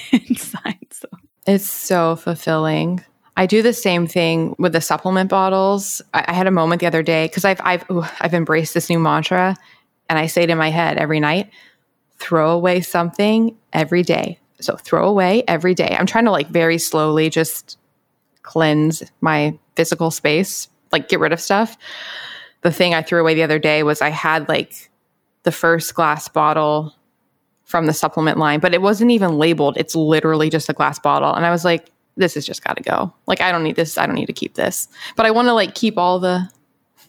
So it's so fulfilling. I do the same thing with the supplement bottles. I, I had a moment the other day because I've I've ooh, I've embraced this new mantra, and I say it in my head every night: throw away something every day. So throw away every day. I'm trying to like very slowly just cleanse my physical space, like get rid of stuff. The thing I threw away the other day was I had like the first glass bottle from the supplement line, but it wasn't even labeled. It's literally just a glass bottle. And I was like, this has just got to go. Like, I don't need this. I don't need to keep this. But I want to like keep all the,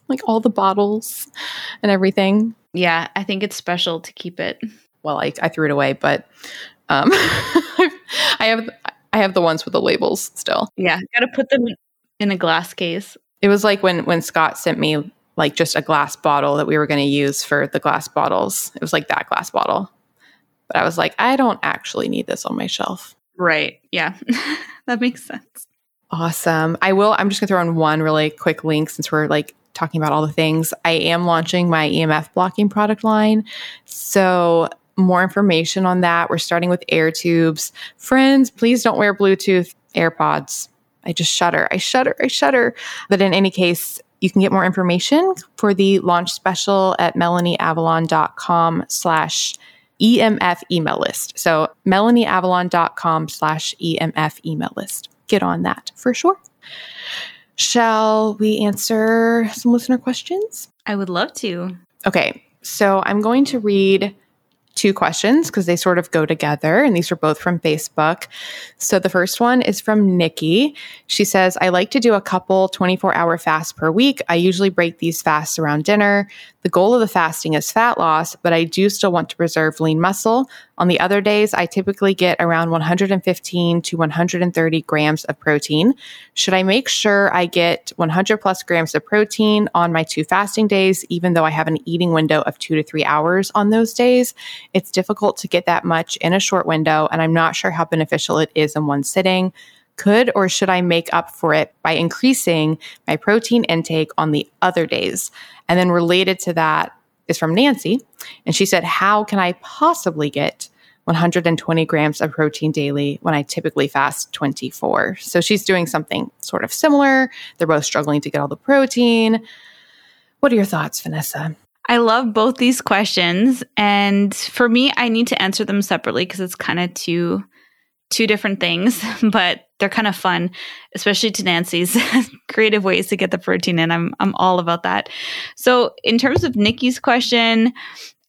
like all the bottles and everything. Yeah, I think it's special to keep it. Well, I, I threw it away, but um, I have I have the ones with the labels still. Yeah, got to put them in a glass case. It was like when when Scott sent me like just a glass bottle that we were going to use for the glass bottles. It was like that glass bottle. But I was like, I don't actually need this on my shelf. Right. Yeah. that makes sense. Awesome. I will, I'm just going to throw in one really quick link since we're like talking about all the things. I am launching my EMF blocking product line. So, more information on that. We're starting with air tubes. Friends, please don't wear Bluetooth AirPods. I just shudder. I shudder. I shudder. But in any case, you can get more information for the launch special at melanieavalon.com slash EMF email list. So melanieavalon.com slash EMF email list. Get on that for sure. Shall we answer some listener questions? I would love to. Okay. So I'm going to read two questions because they sort of go together, and these are both from Facebook. So the first one is from Nikki. She says, I like to do a couple 24 hour fasts per week. I usually break these fasts around dinner. The goal of the fasting is fat loss, but I do still want to preserve lean muscle. On the other days, I typically get around 115 to 130 grams of protein. Should I make sure I get 100 plus grams of protein on my two fasting days, even though I have an eating window of two to three hours on those days? It's difficult to get that much in a short window, and I'm not sure how beneficial it is in one sitting. Could or should I make up for it by increasing my protein intake on the other days? And then related to that is from Nancy. And she said, How can I possibly get 120 grams of protein daily when I typically fast 24? So she's doing something sort of similar. They're both struggling to get all the protein. What are your thoughts, Vanessa? I love both these questions. And for me, I need to answer them separately because it's kind of two two different things, but they're kind of fun, especially to Nancy's creative ways to get the protein in. I'm I'm all about that. So, in terms of Nikki's question,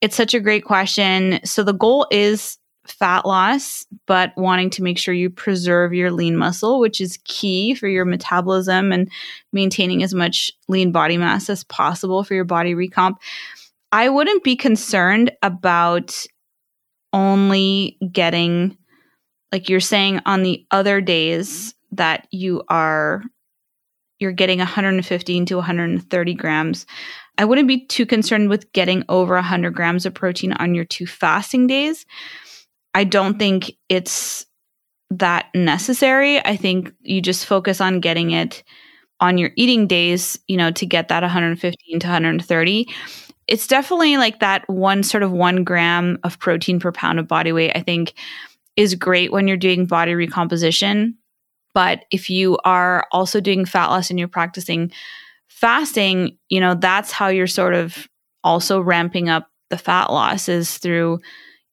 it's such a great question. So the goal is fat loss, but wanting to make sure you preserve your lean muscle, which is key for your metabolism and maintaining as much lean body mass as possible for your body recomp. I wouldn't be concerned about only getting like you're saying on the other days mm-hmm. that you are you're getting 115 to 130 grams. I wouldn't be too concerned with getting over 100 grams of protein on your two fasting days. I don't think it's that necessary. I think you just focus on getting it on your eating days you know to get that 115 to 130 it's definitely like that one sort of one gram of protein per pound of body weight. I think is great when you're doing body recomposition. But if you are also doing fat loss and you're practicing fasting, you know, that's how you're sort of also ramping up the fat loss is through,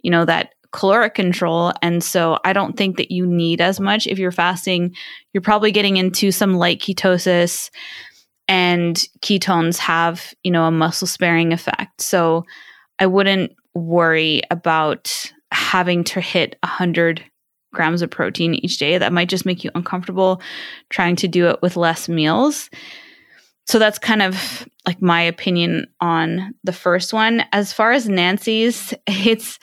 you know, that caloric control. And so I don't think that you need as much. If you're fasting, you're probably getting into some light ketosis and ketones have, you know, a muscle sparing effect. So I wouldn't worry about having to hit 100 grams of protein each day. That might just make you uncomfortable trying to do it with less meals. So that's kind of like my opinion on the first one. As far as Nancy's, it's,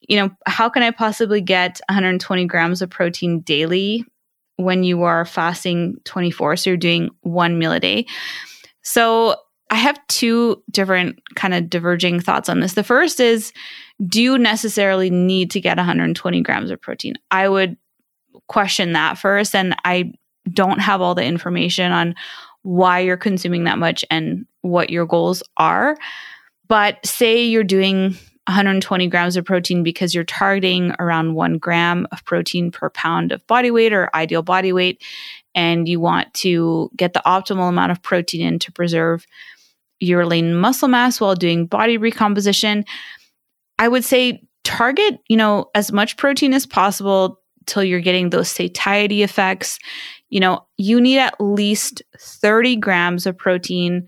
you know, how can I possibly get 120 grams of protein daily when you are fasting 24? So you're doing one meal a day. So I have two different kind of diverging thoughts on this. The first is do you necessarily need to get 120 grams of protein? I would question that first. And I don't have all the information on why you're consuming that much and what your goals are. But say you're doing 120 grams of protein because you're targeting around one gram of protein per pound of body weight or ideal body weight, and you want to get the optimal amount of protein in to preserve your lean muscle mass while doing body recomposition, I would say target, you know, as much protein as possible till you're getting those satiety effects. You know, you need at least 30 grams of protein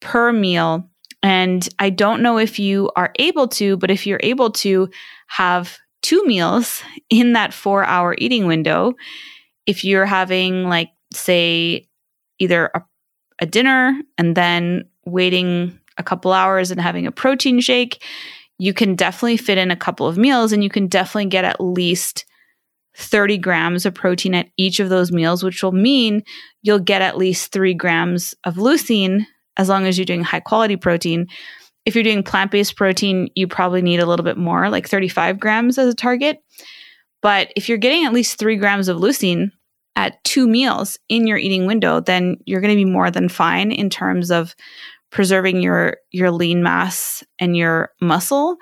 per meal. And I don't know if you are able to, but if you're able to have two meals in that four hour eating window, if you're having, like, say, either a, a dinner and then waiting a couple hours and having a protein shake, you can definitely fit in a couple of meals and you can definitely get at least 30 grams of protein at each of those meals, which will mean you'll get at least three grams of leucine as long as you're doing high quality protein. If you're doing plant based protein, you probably need a little bit more, like 35 grams as a target. But if you're getting at least three grams of leucine at two meals in your eating window, then you're going to be more than fine in terms of preserving your your lean mass and your muscle.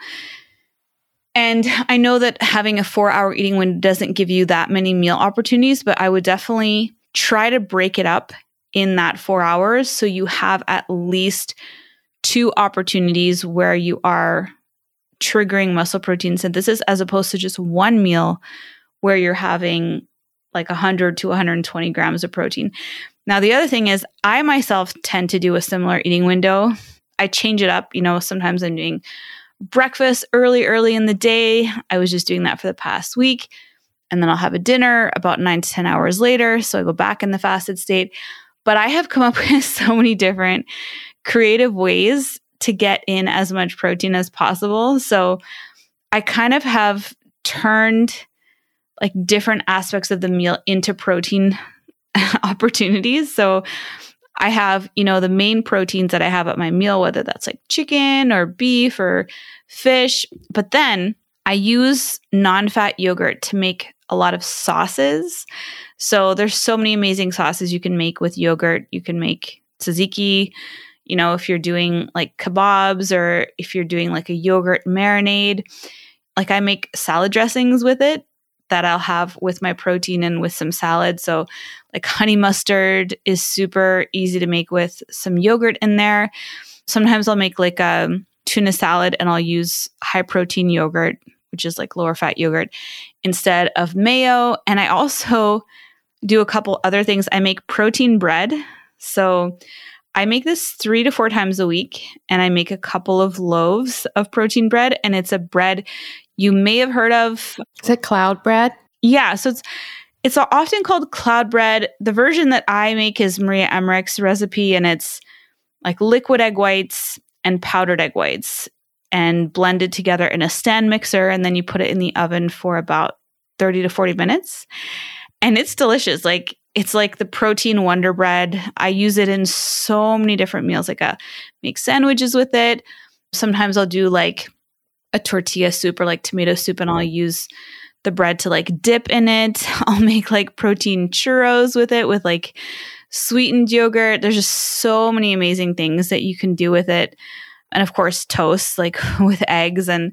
And I know that having a 4-hour eating window doesn't give you that many meal opportunities, but I would definitely try to break it up in that 4 hours so you have at least two opportunities where you are triggering muscle protein synthesis as opposed to just one meal where you're having like 100 to 120 grams of protein. Now, the other thing is, I myself tend to do a similar eating window. I change it up. You know, sometimes I'm doing breakfast early, early in the day. I was just doing that for the past week. And then I'll have a dinner about nine to 10 hours later. So I go back in the fasted state. But I have come up with so many different creative ways to get in as much protein as possible. So I kind of have turned like different aspects of the meal into protein opportunities. So I have, you know, the main proteins that I have at my meal, whether that's like chicken or beef or fish. But then I use non fat yogurt to make a lot of sauces. So there's so many amazing sauces you can make with yogurt. You can make tzatziki, you know, if you're doing like kebabs or if you're doing like a yogurt marinade. Like I make salad dressings with it that I'll have with my protein and with some salad. So, like honey mustard is super easy to make with some yogurt in there. Sometimes I'll make like a tuna salad and I'll use high protein yogurt, which is like lower fat yogurt, instead of mayo. And I also do a couple other things. I make protein bread. So, I make this three to four times a week, and I make a couple of loaves of protein bread. And it's a bread you may have heard of. Is it cloud bread? Yeah. So it's it's often called cloud bread. The version that I make is Maria Emmerich's recipe, and it's like liquid egg whites and powdered egg whites. and blended together in a stand mixer. And then you put it in the oven for about 30 to 40 minutes. And it's delicious. Like it's like the protein wonder bread. I use it in so many different meals. Like I uh, make sandwiches with it. Sometimes I'll do like a tortilla soup or like tomato soup and I'll use the bread to like dip in it. I'll make like protein churros with it with like sweetened yogurt. There's just so many amazing things that you can do with it. And of course, toast like with eggs and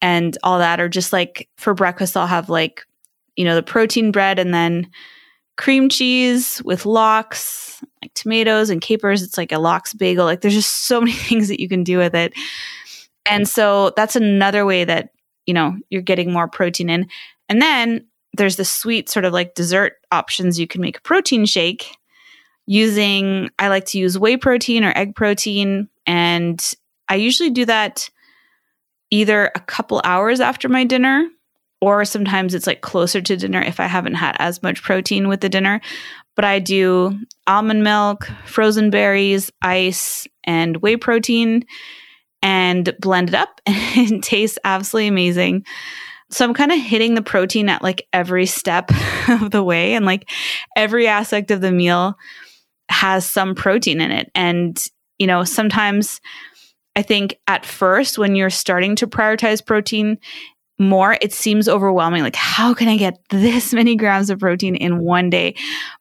and all that or just like for breakfast I'll have like you know the protein bread and then cream cheese with lox, like tomatoes and capers. It's like a lox bagel. Like there's just so many things that you can do with it. And so that's another way that, you know, you're getting more protein in. And then there's the sweet sort of like dessert options. You can make a protein shake using, I like to use whey protein or egg protein. And I usually do that either a couple hours after my dinner or sometimes it's like closer to dinner if I haven't had as much protein with the dinner. But I do almond milk, frozen berries, ice, and whey protein and blend it up and it tastes absolutely amazing. So I'm kind of hitting the protein at like every step of the way and like every aspect of the meal has some protein in it. And, you know, sometimes I think at first when you're starting to prioritize protein, more, it seems overwhelming. Like, how can I get this many grams of protein in one day?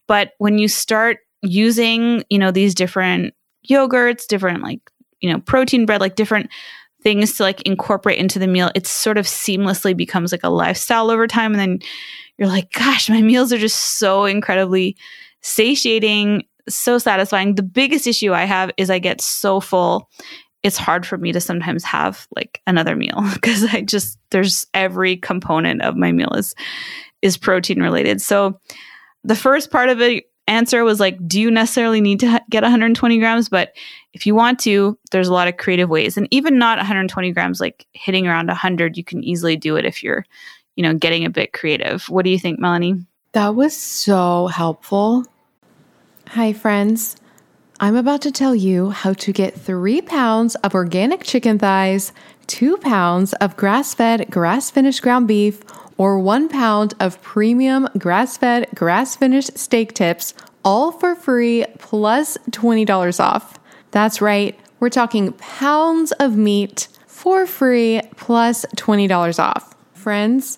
But when you start using, you know, these different yogurts, different like, you know, protein bread, like different things to like incorporate into the meal, it sort of seamlessly becomes like a lifestyle over time. And then you're like, gosh, my meals are just so incredibly satiating, so satisfying. The biggest issue I have is I get so full it's hard for me to sometimes have like another meal because I just there's every component of my meal is is protein related. So the first part of the answer was like, do you necessarily need to get 120 grams? But if you want to, there's a lot of creative ways, and even not 120 grams, like hitting around 100, you can easily do it if you're, you know, getting a bit creative. What do you think, Melanie? That was so helpful. Hi, friends. I'm about to tell you how to get three pounds of organic chicken thighs, two pounds of grass fed, grass finished ground beef, or one pound of premium grass fed, grass finished steak tips, all for free plus $20 off. That's right, we're talking pounds of meat for free plus $20 off. Friends,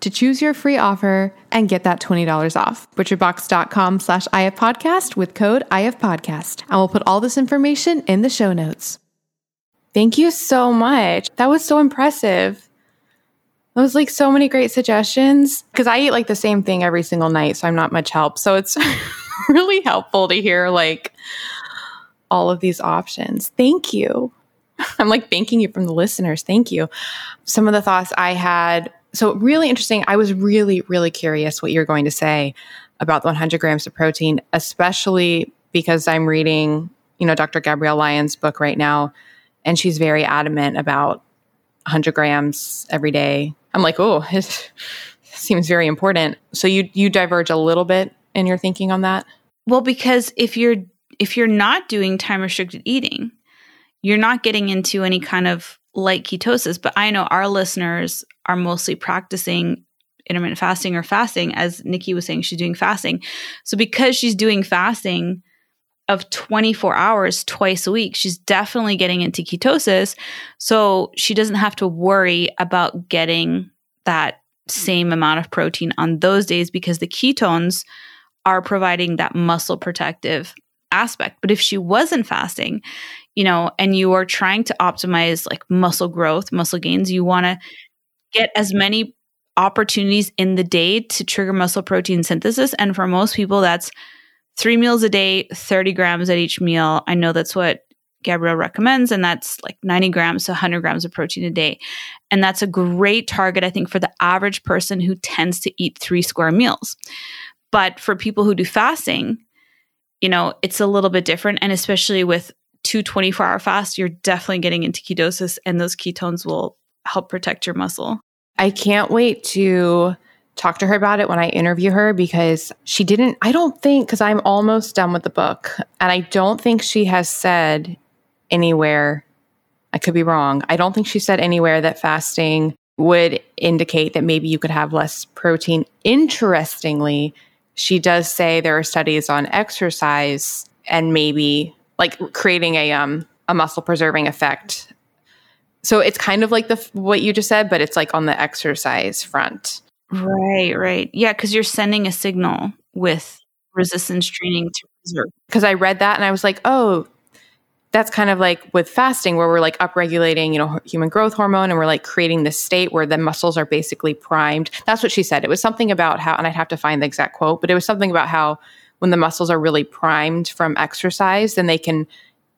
to choose your free offer and get that $20 off. Butcherbox.com slash ifpodcast with code ifpodcast. And we'll put all this information in the show notes. Thank you so much. That was so impressive. That was like so many great suggestions because I eat like the same thing every single night, so I'm not much help. So it's really helpful to hear like all of these options. Thank you. I'm like thanking you from the listeners. Thank you. Some of the thoughts I had. So, really interesting. I was really, really curious what you're going to say about the 100 grams of protein, especially because I'm reading, you know, Dr. Gabrielle Lyon's book right now, and she's very adamant about 100 grams every day. I'm like, oh, it seems very important. So you you diverge a little bit in your thinking on that. Well, because if you're if you're not doing time restricted eating, you're not getting into any kind of light ketosis. But I know our listeners are mostly practicing intermittent fasting or fasting, as Niki was saying, she's doing fasting. So because she's doing fasting of 24 hours twice a week, she's definitely getting into ketosis. So she doesn't have to worry about getting that same amount of protein on those days because the ketones are providing that muscle protective aspect. But if she wasn't fasting, you know, and you are trying to optimize like muscle growth, muscle gains, you want to get as many opportunities in the day to trigger muscle protein synthesis. And for most people, that's three meals a day, 30 grams at each meal. I know that's what Gabrielle recommends, and that's like 90 grams to 100 grams of protein a day. And that's a great target, I think, for the average person who tends to eat three square meals. But for people who do fasting, you know, it's a little bit different. And especially with two 24 hour fasts, you're definitely getting into ketosis, and those ketones will help protect your muscle. I can't wait to talk to her about it when I interview her because she didn't, I don't think, because I'm almost done with the book, and I don't think she has said anywhere, I could be wrong, I don't think she said anywhere that fasting would indicate that maybe you could have less protein. Interestingly, she does say there are studies on exercise and maybe like creating a um a muscle preserving effect. So it's kind of like the what you just said, but it's like on the exercise front. Right, right. Yeah, cuz you're sending a signal with resistance training to preserve. Cuz I read that and I was like, "Oh, that's kind of like with fasting where we're like upregulating, you know, human growth hormone and we're like creating this state where the muscles are basically primed. That's what she said. It was something about how and I'd have to find the exact quote, but it was something about how when the muscles are really primed from exercise, then they can,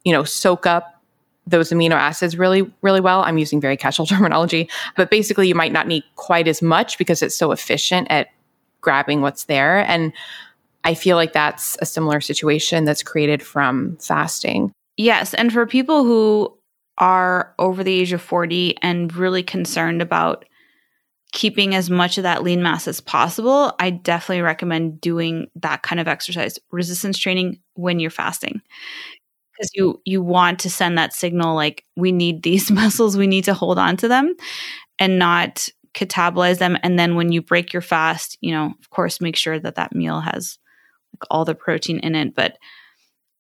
you know, soak up those amino acids really really well. I'm using very casual terminology, but basically you might not need quite as much because it's so efficient at grabbing what's there and I feel like that's a similar situation that's created from fasting. Yes. And for people who are over the age of 40 and really concerned about keeping as much of that lean mass as possible, I definitely recommend doing that kind of exercise, resistance training when you're fasting. Because you you want to send that signal like we need these muscles, we need to hold on to them and not catabolize them and then when you break your fast, you know, of course make sure that that meal has like all the protein in it, but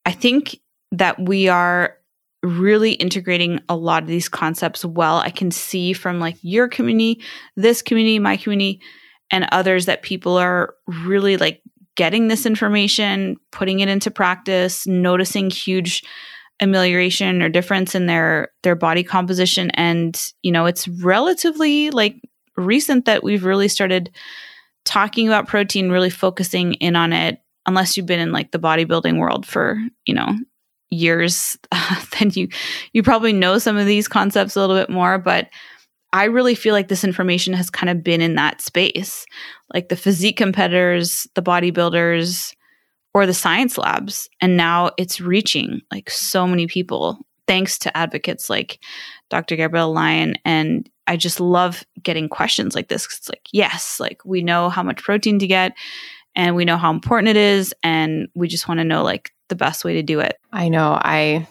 I think that we are really integrating a lot of these concepts well. I can see from like your community, this community, my community, and others that people are really like getting this information, putting it into practice, noticing huge amelioration or difference in their their body composition and you know it's relatively like recent that we've really started talking about protein really focusing in on it unless you've been in like the bodybuilding world for you know years, then you you probably know some of these concepts a little bit more. But I really feel like this information has kind of been in that space, like the physique competitors, the bodybuilders, or the science labs, and now it's reaching like so many people thanks to advocates like Dr. Gabrielle Lyon and I just love getting questions like this. It's like, yes, like we know how much protein to get and we know how important it is. And we just want to know like the best way to do it. I know. I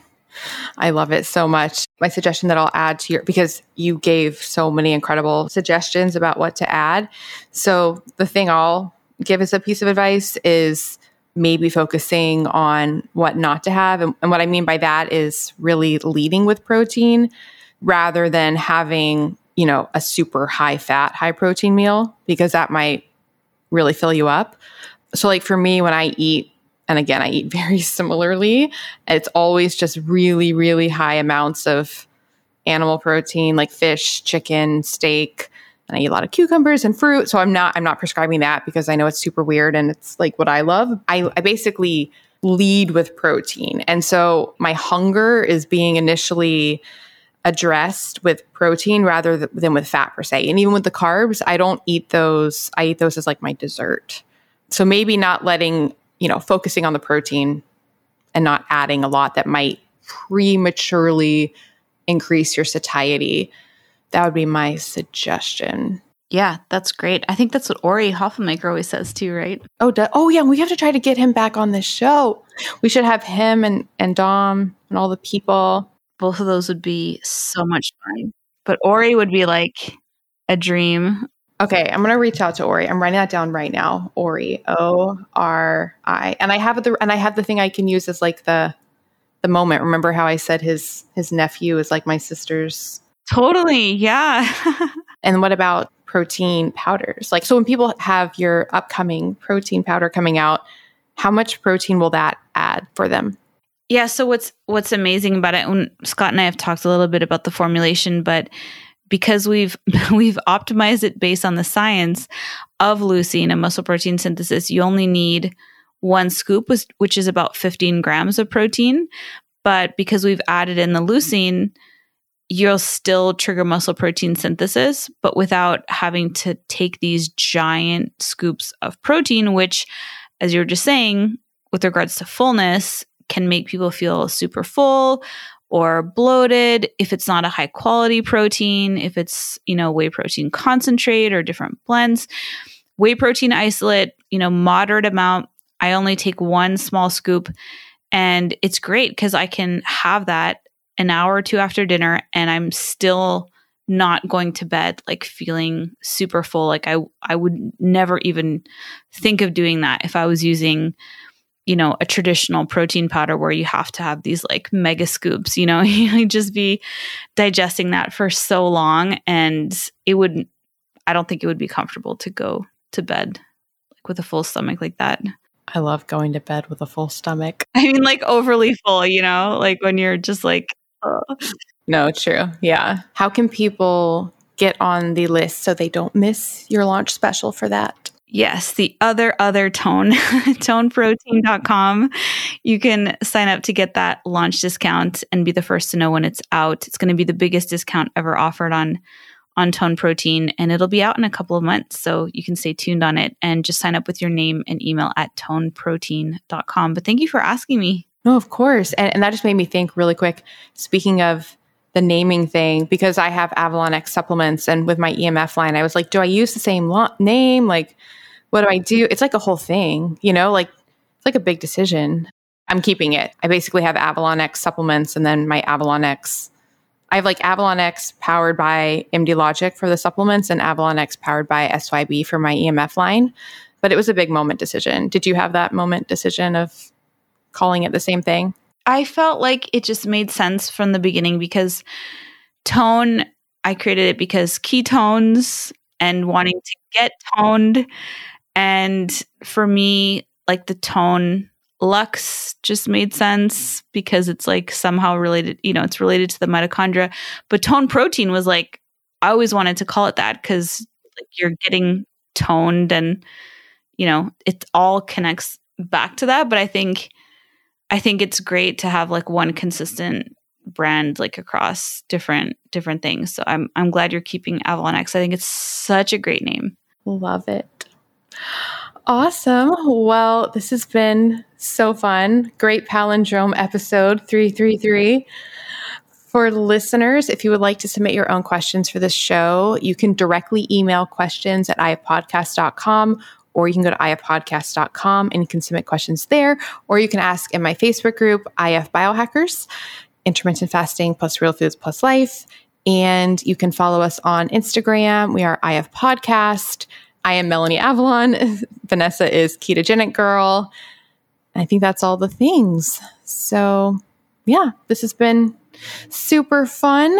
I love it so much. My suggestion that I'll add to your because you gave so many incredible suggestions about what to add. So the thing I'll give as a piece of advice is maybe focusing on what not to have. And, and what I mean by that is really leading with protein rather than having, you know, a super high fat, high protein meal because that might really fill you up. So like for me when I eat and again I eat very similarly, it's always just really really high amounts of animal protein like fish, chicken, steak, and I eat a lot of cucumbers and fruit. So I'm not I'm not prescribing that because I know it's super weird and it's like what I love. I, I basically lead with protein. And so my hunger is being initially addressed with protein rather th- than with fat per se. And even with the carbs, I don't eat those. I eat those as like my dessert. So maybe not letting, you know, focusing on the protein and not adding a lot that might prematurely increase your satiety that would be my suggestion. Yeah, that's great. I think that's what Ori Hofmekler always says too, right? Oh, do- oh yeah. We have to try to get him back on this show. We should have him and and Dom and all the people. Both of those would be so much fun. But Ori would be like a dream. Okay, I'm gonna reach out to Ori. I'm writing that down right now. Ori, O R I, and I have the and I have the thing I can use as like the the moment. Remember how I said his his nephew is like my sister's Totally. Yeah. and what about protein powders? Like, so when people have your upcoming protein powder coming out, how much protein will that add for them? Yeah. So what's what's amazing about it? Scott and I have talked a little bit about the formulation, but because we've we've optimized it based on the science of leucine and muscle protein synthesis, you only need one scoop, which is about 15 grams of protein. But because we've added in the leucine, you'll still trigger muscle protein synthesis, but without having to take these giant scoops of protein, which, as you were just saying, with regards to fullness, can make people feel super full or bloated if it's not a high quality protein, if it's, you know, whey protein concentrate or different blends. Whey protein isolate, you know, moderate amount. I only take one small scoop and it's great because I can have that an hour or two after dinner and I'm still not going to bed like feeling super full like I I would never even think of doing that if I was using you know a traditional protein powder where you have to have these like mega scoops you know you just be digesting that for so long and it would I don't think it would be comfortable to go to bed like with a full stomach like that I love going to bed with a full stomach. I mean, like overly full, you know, like when you're just like no, true. Yeah. How can people get on the list so they don't miss your launch special for that? Yes, the other other tone, toneprotein.com. You can sign up to get that launch discount and be the first to know when it's out. It's going to be the biggest discount ever offered on on Tone Protein and it'll be out in a couple of months. So you can stay tuned on it and just sign up with your name and email at toneprotein.com. But thank you for asking me. No, of course. And, and that just made me think really quick. Speaking of the naming thing, because I have Avalon X supplements and with my EMF line, I was like, do I use the same lo- name? Like, what do I do? It's like a whole thing, you know, like it's like a big decision. I'm keeping it. I basically have Avalon X supplements and then my Avalon X. I have like Avalon X powered by MD Logic for the supplements and Avalon X powered by SYB for my EMF line. But it was a big moment decision. Did you have that moment decision of calling it the same thing? I felt like it just made sense from the beginning because tone, I created it because ketones and wanting to get toned. And for me, like the tone Lux just made sense because it's like somehow related, you know, it's related to the mitochondria. But tone protein was like, I always wanted to call it that because like you're getting toned and, you know, it all connects back to that. But I think I think it's great to have like one consistent brand like across different different things. So I'm I'm glad you're keeping Avalon X. I think it's such a great name. Love it. Awesome. Well, this has been so fun. Great palindrome episode 333. For listeners, if you would like to submit your own questions for this show, you can directly email questions at ifpodcast.com or you can go to ifpodcast.com and you can submit questions there, or you can ask in my Facebook group, IF Biohackers, Intermittent Fasting plus Real Foods plus Life. And you can follow us on Instagram. We are IF Podcast. I am Melanie Avalon. Vanessa is Ketogenic Girl. I think that's all the things. So, yeah, this has been super fun.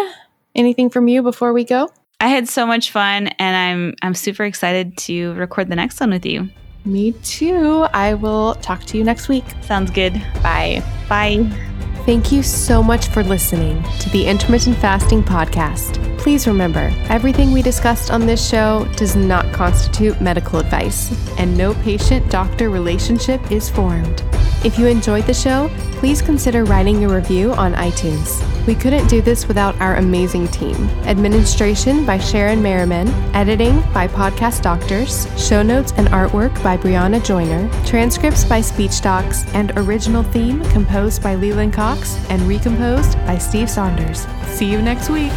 Anything from you before we go? I had so much fun and I'm I'm super excited to record the next one with you. Me too. I will talk to you next week. Sounds good. Bye. Bye. Thank you so much for listening to the Intermittent Fasting Podcast. Please remember, everything we discussed on this show does not constitute medical advice, and no patient doctor relationship is formed. If you enjoyed the show, please consider writing a review on iTunes. We couldn't do this without our amazing team. Administration by Sharon Merriman, editing by Podcast Doctors, show notes and artwork by Brianna Joyner, transcripts by Speech Docs, and original theme composed by Leland Cox and recomposed by Steve Saunders. See you next week.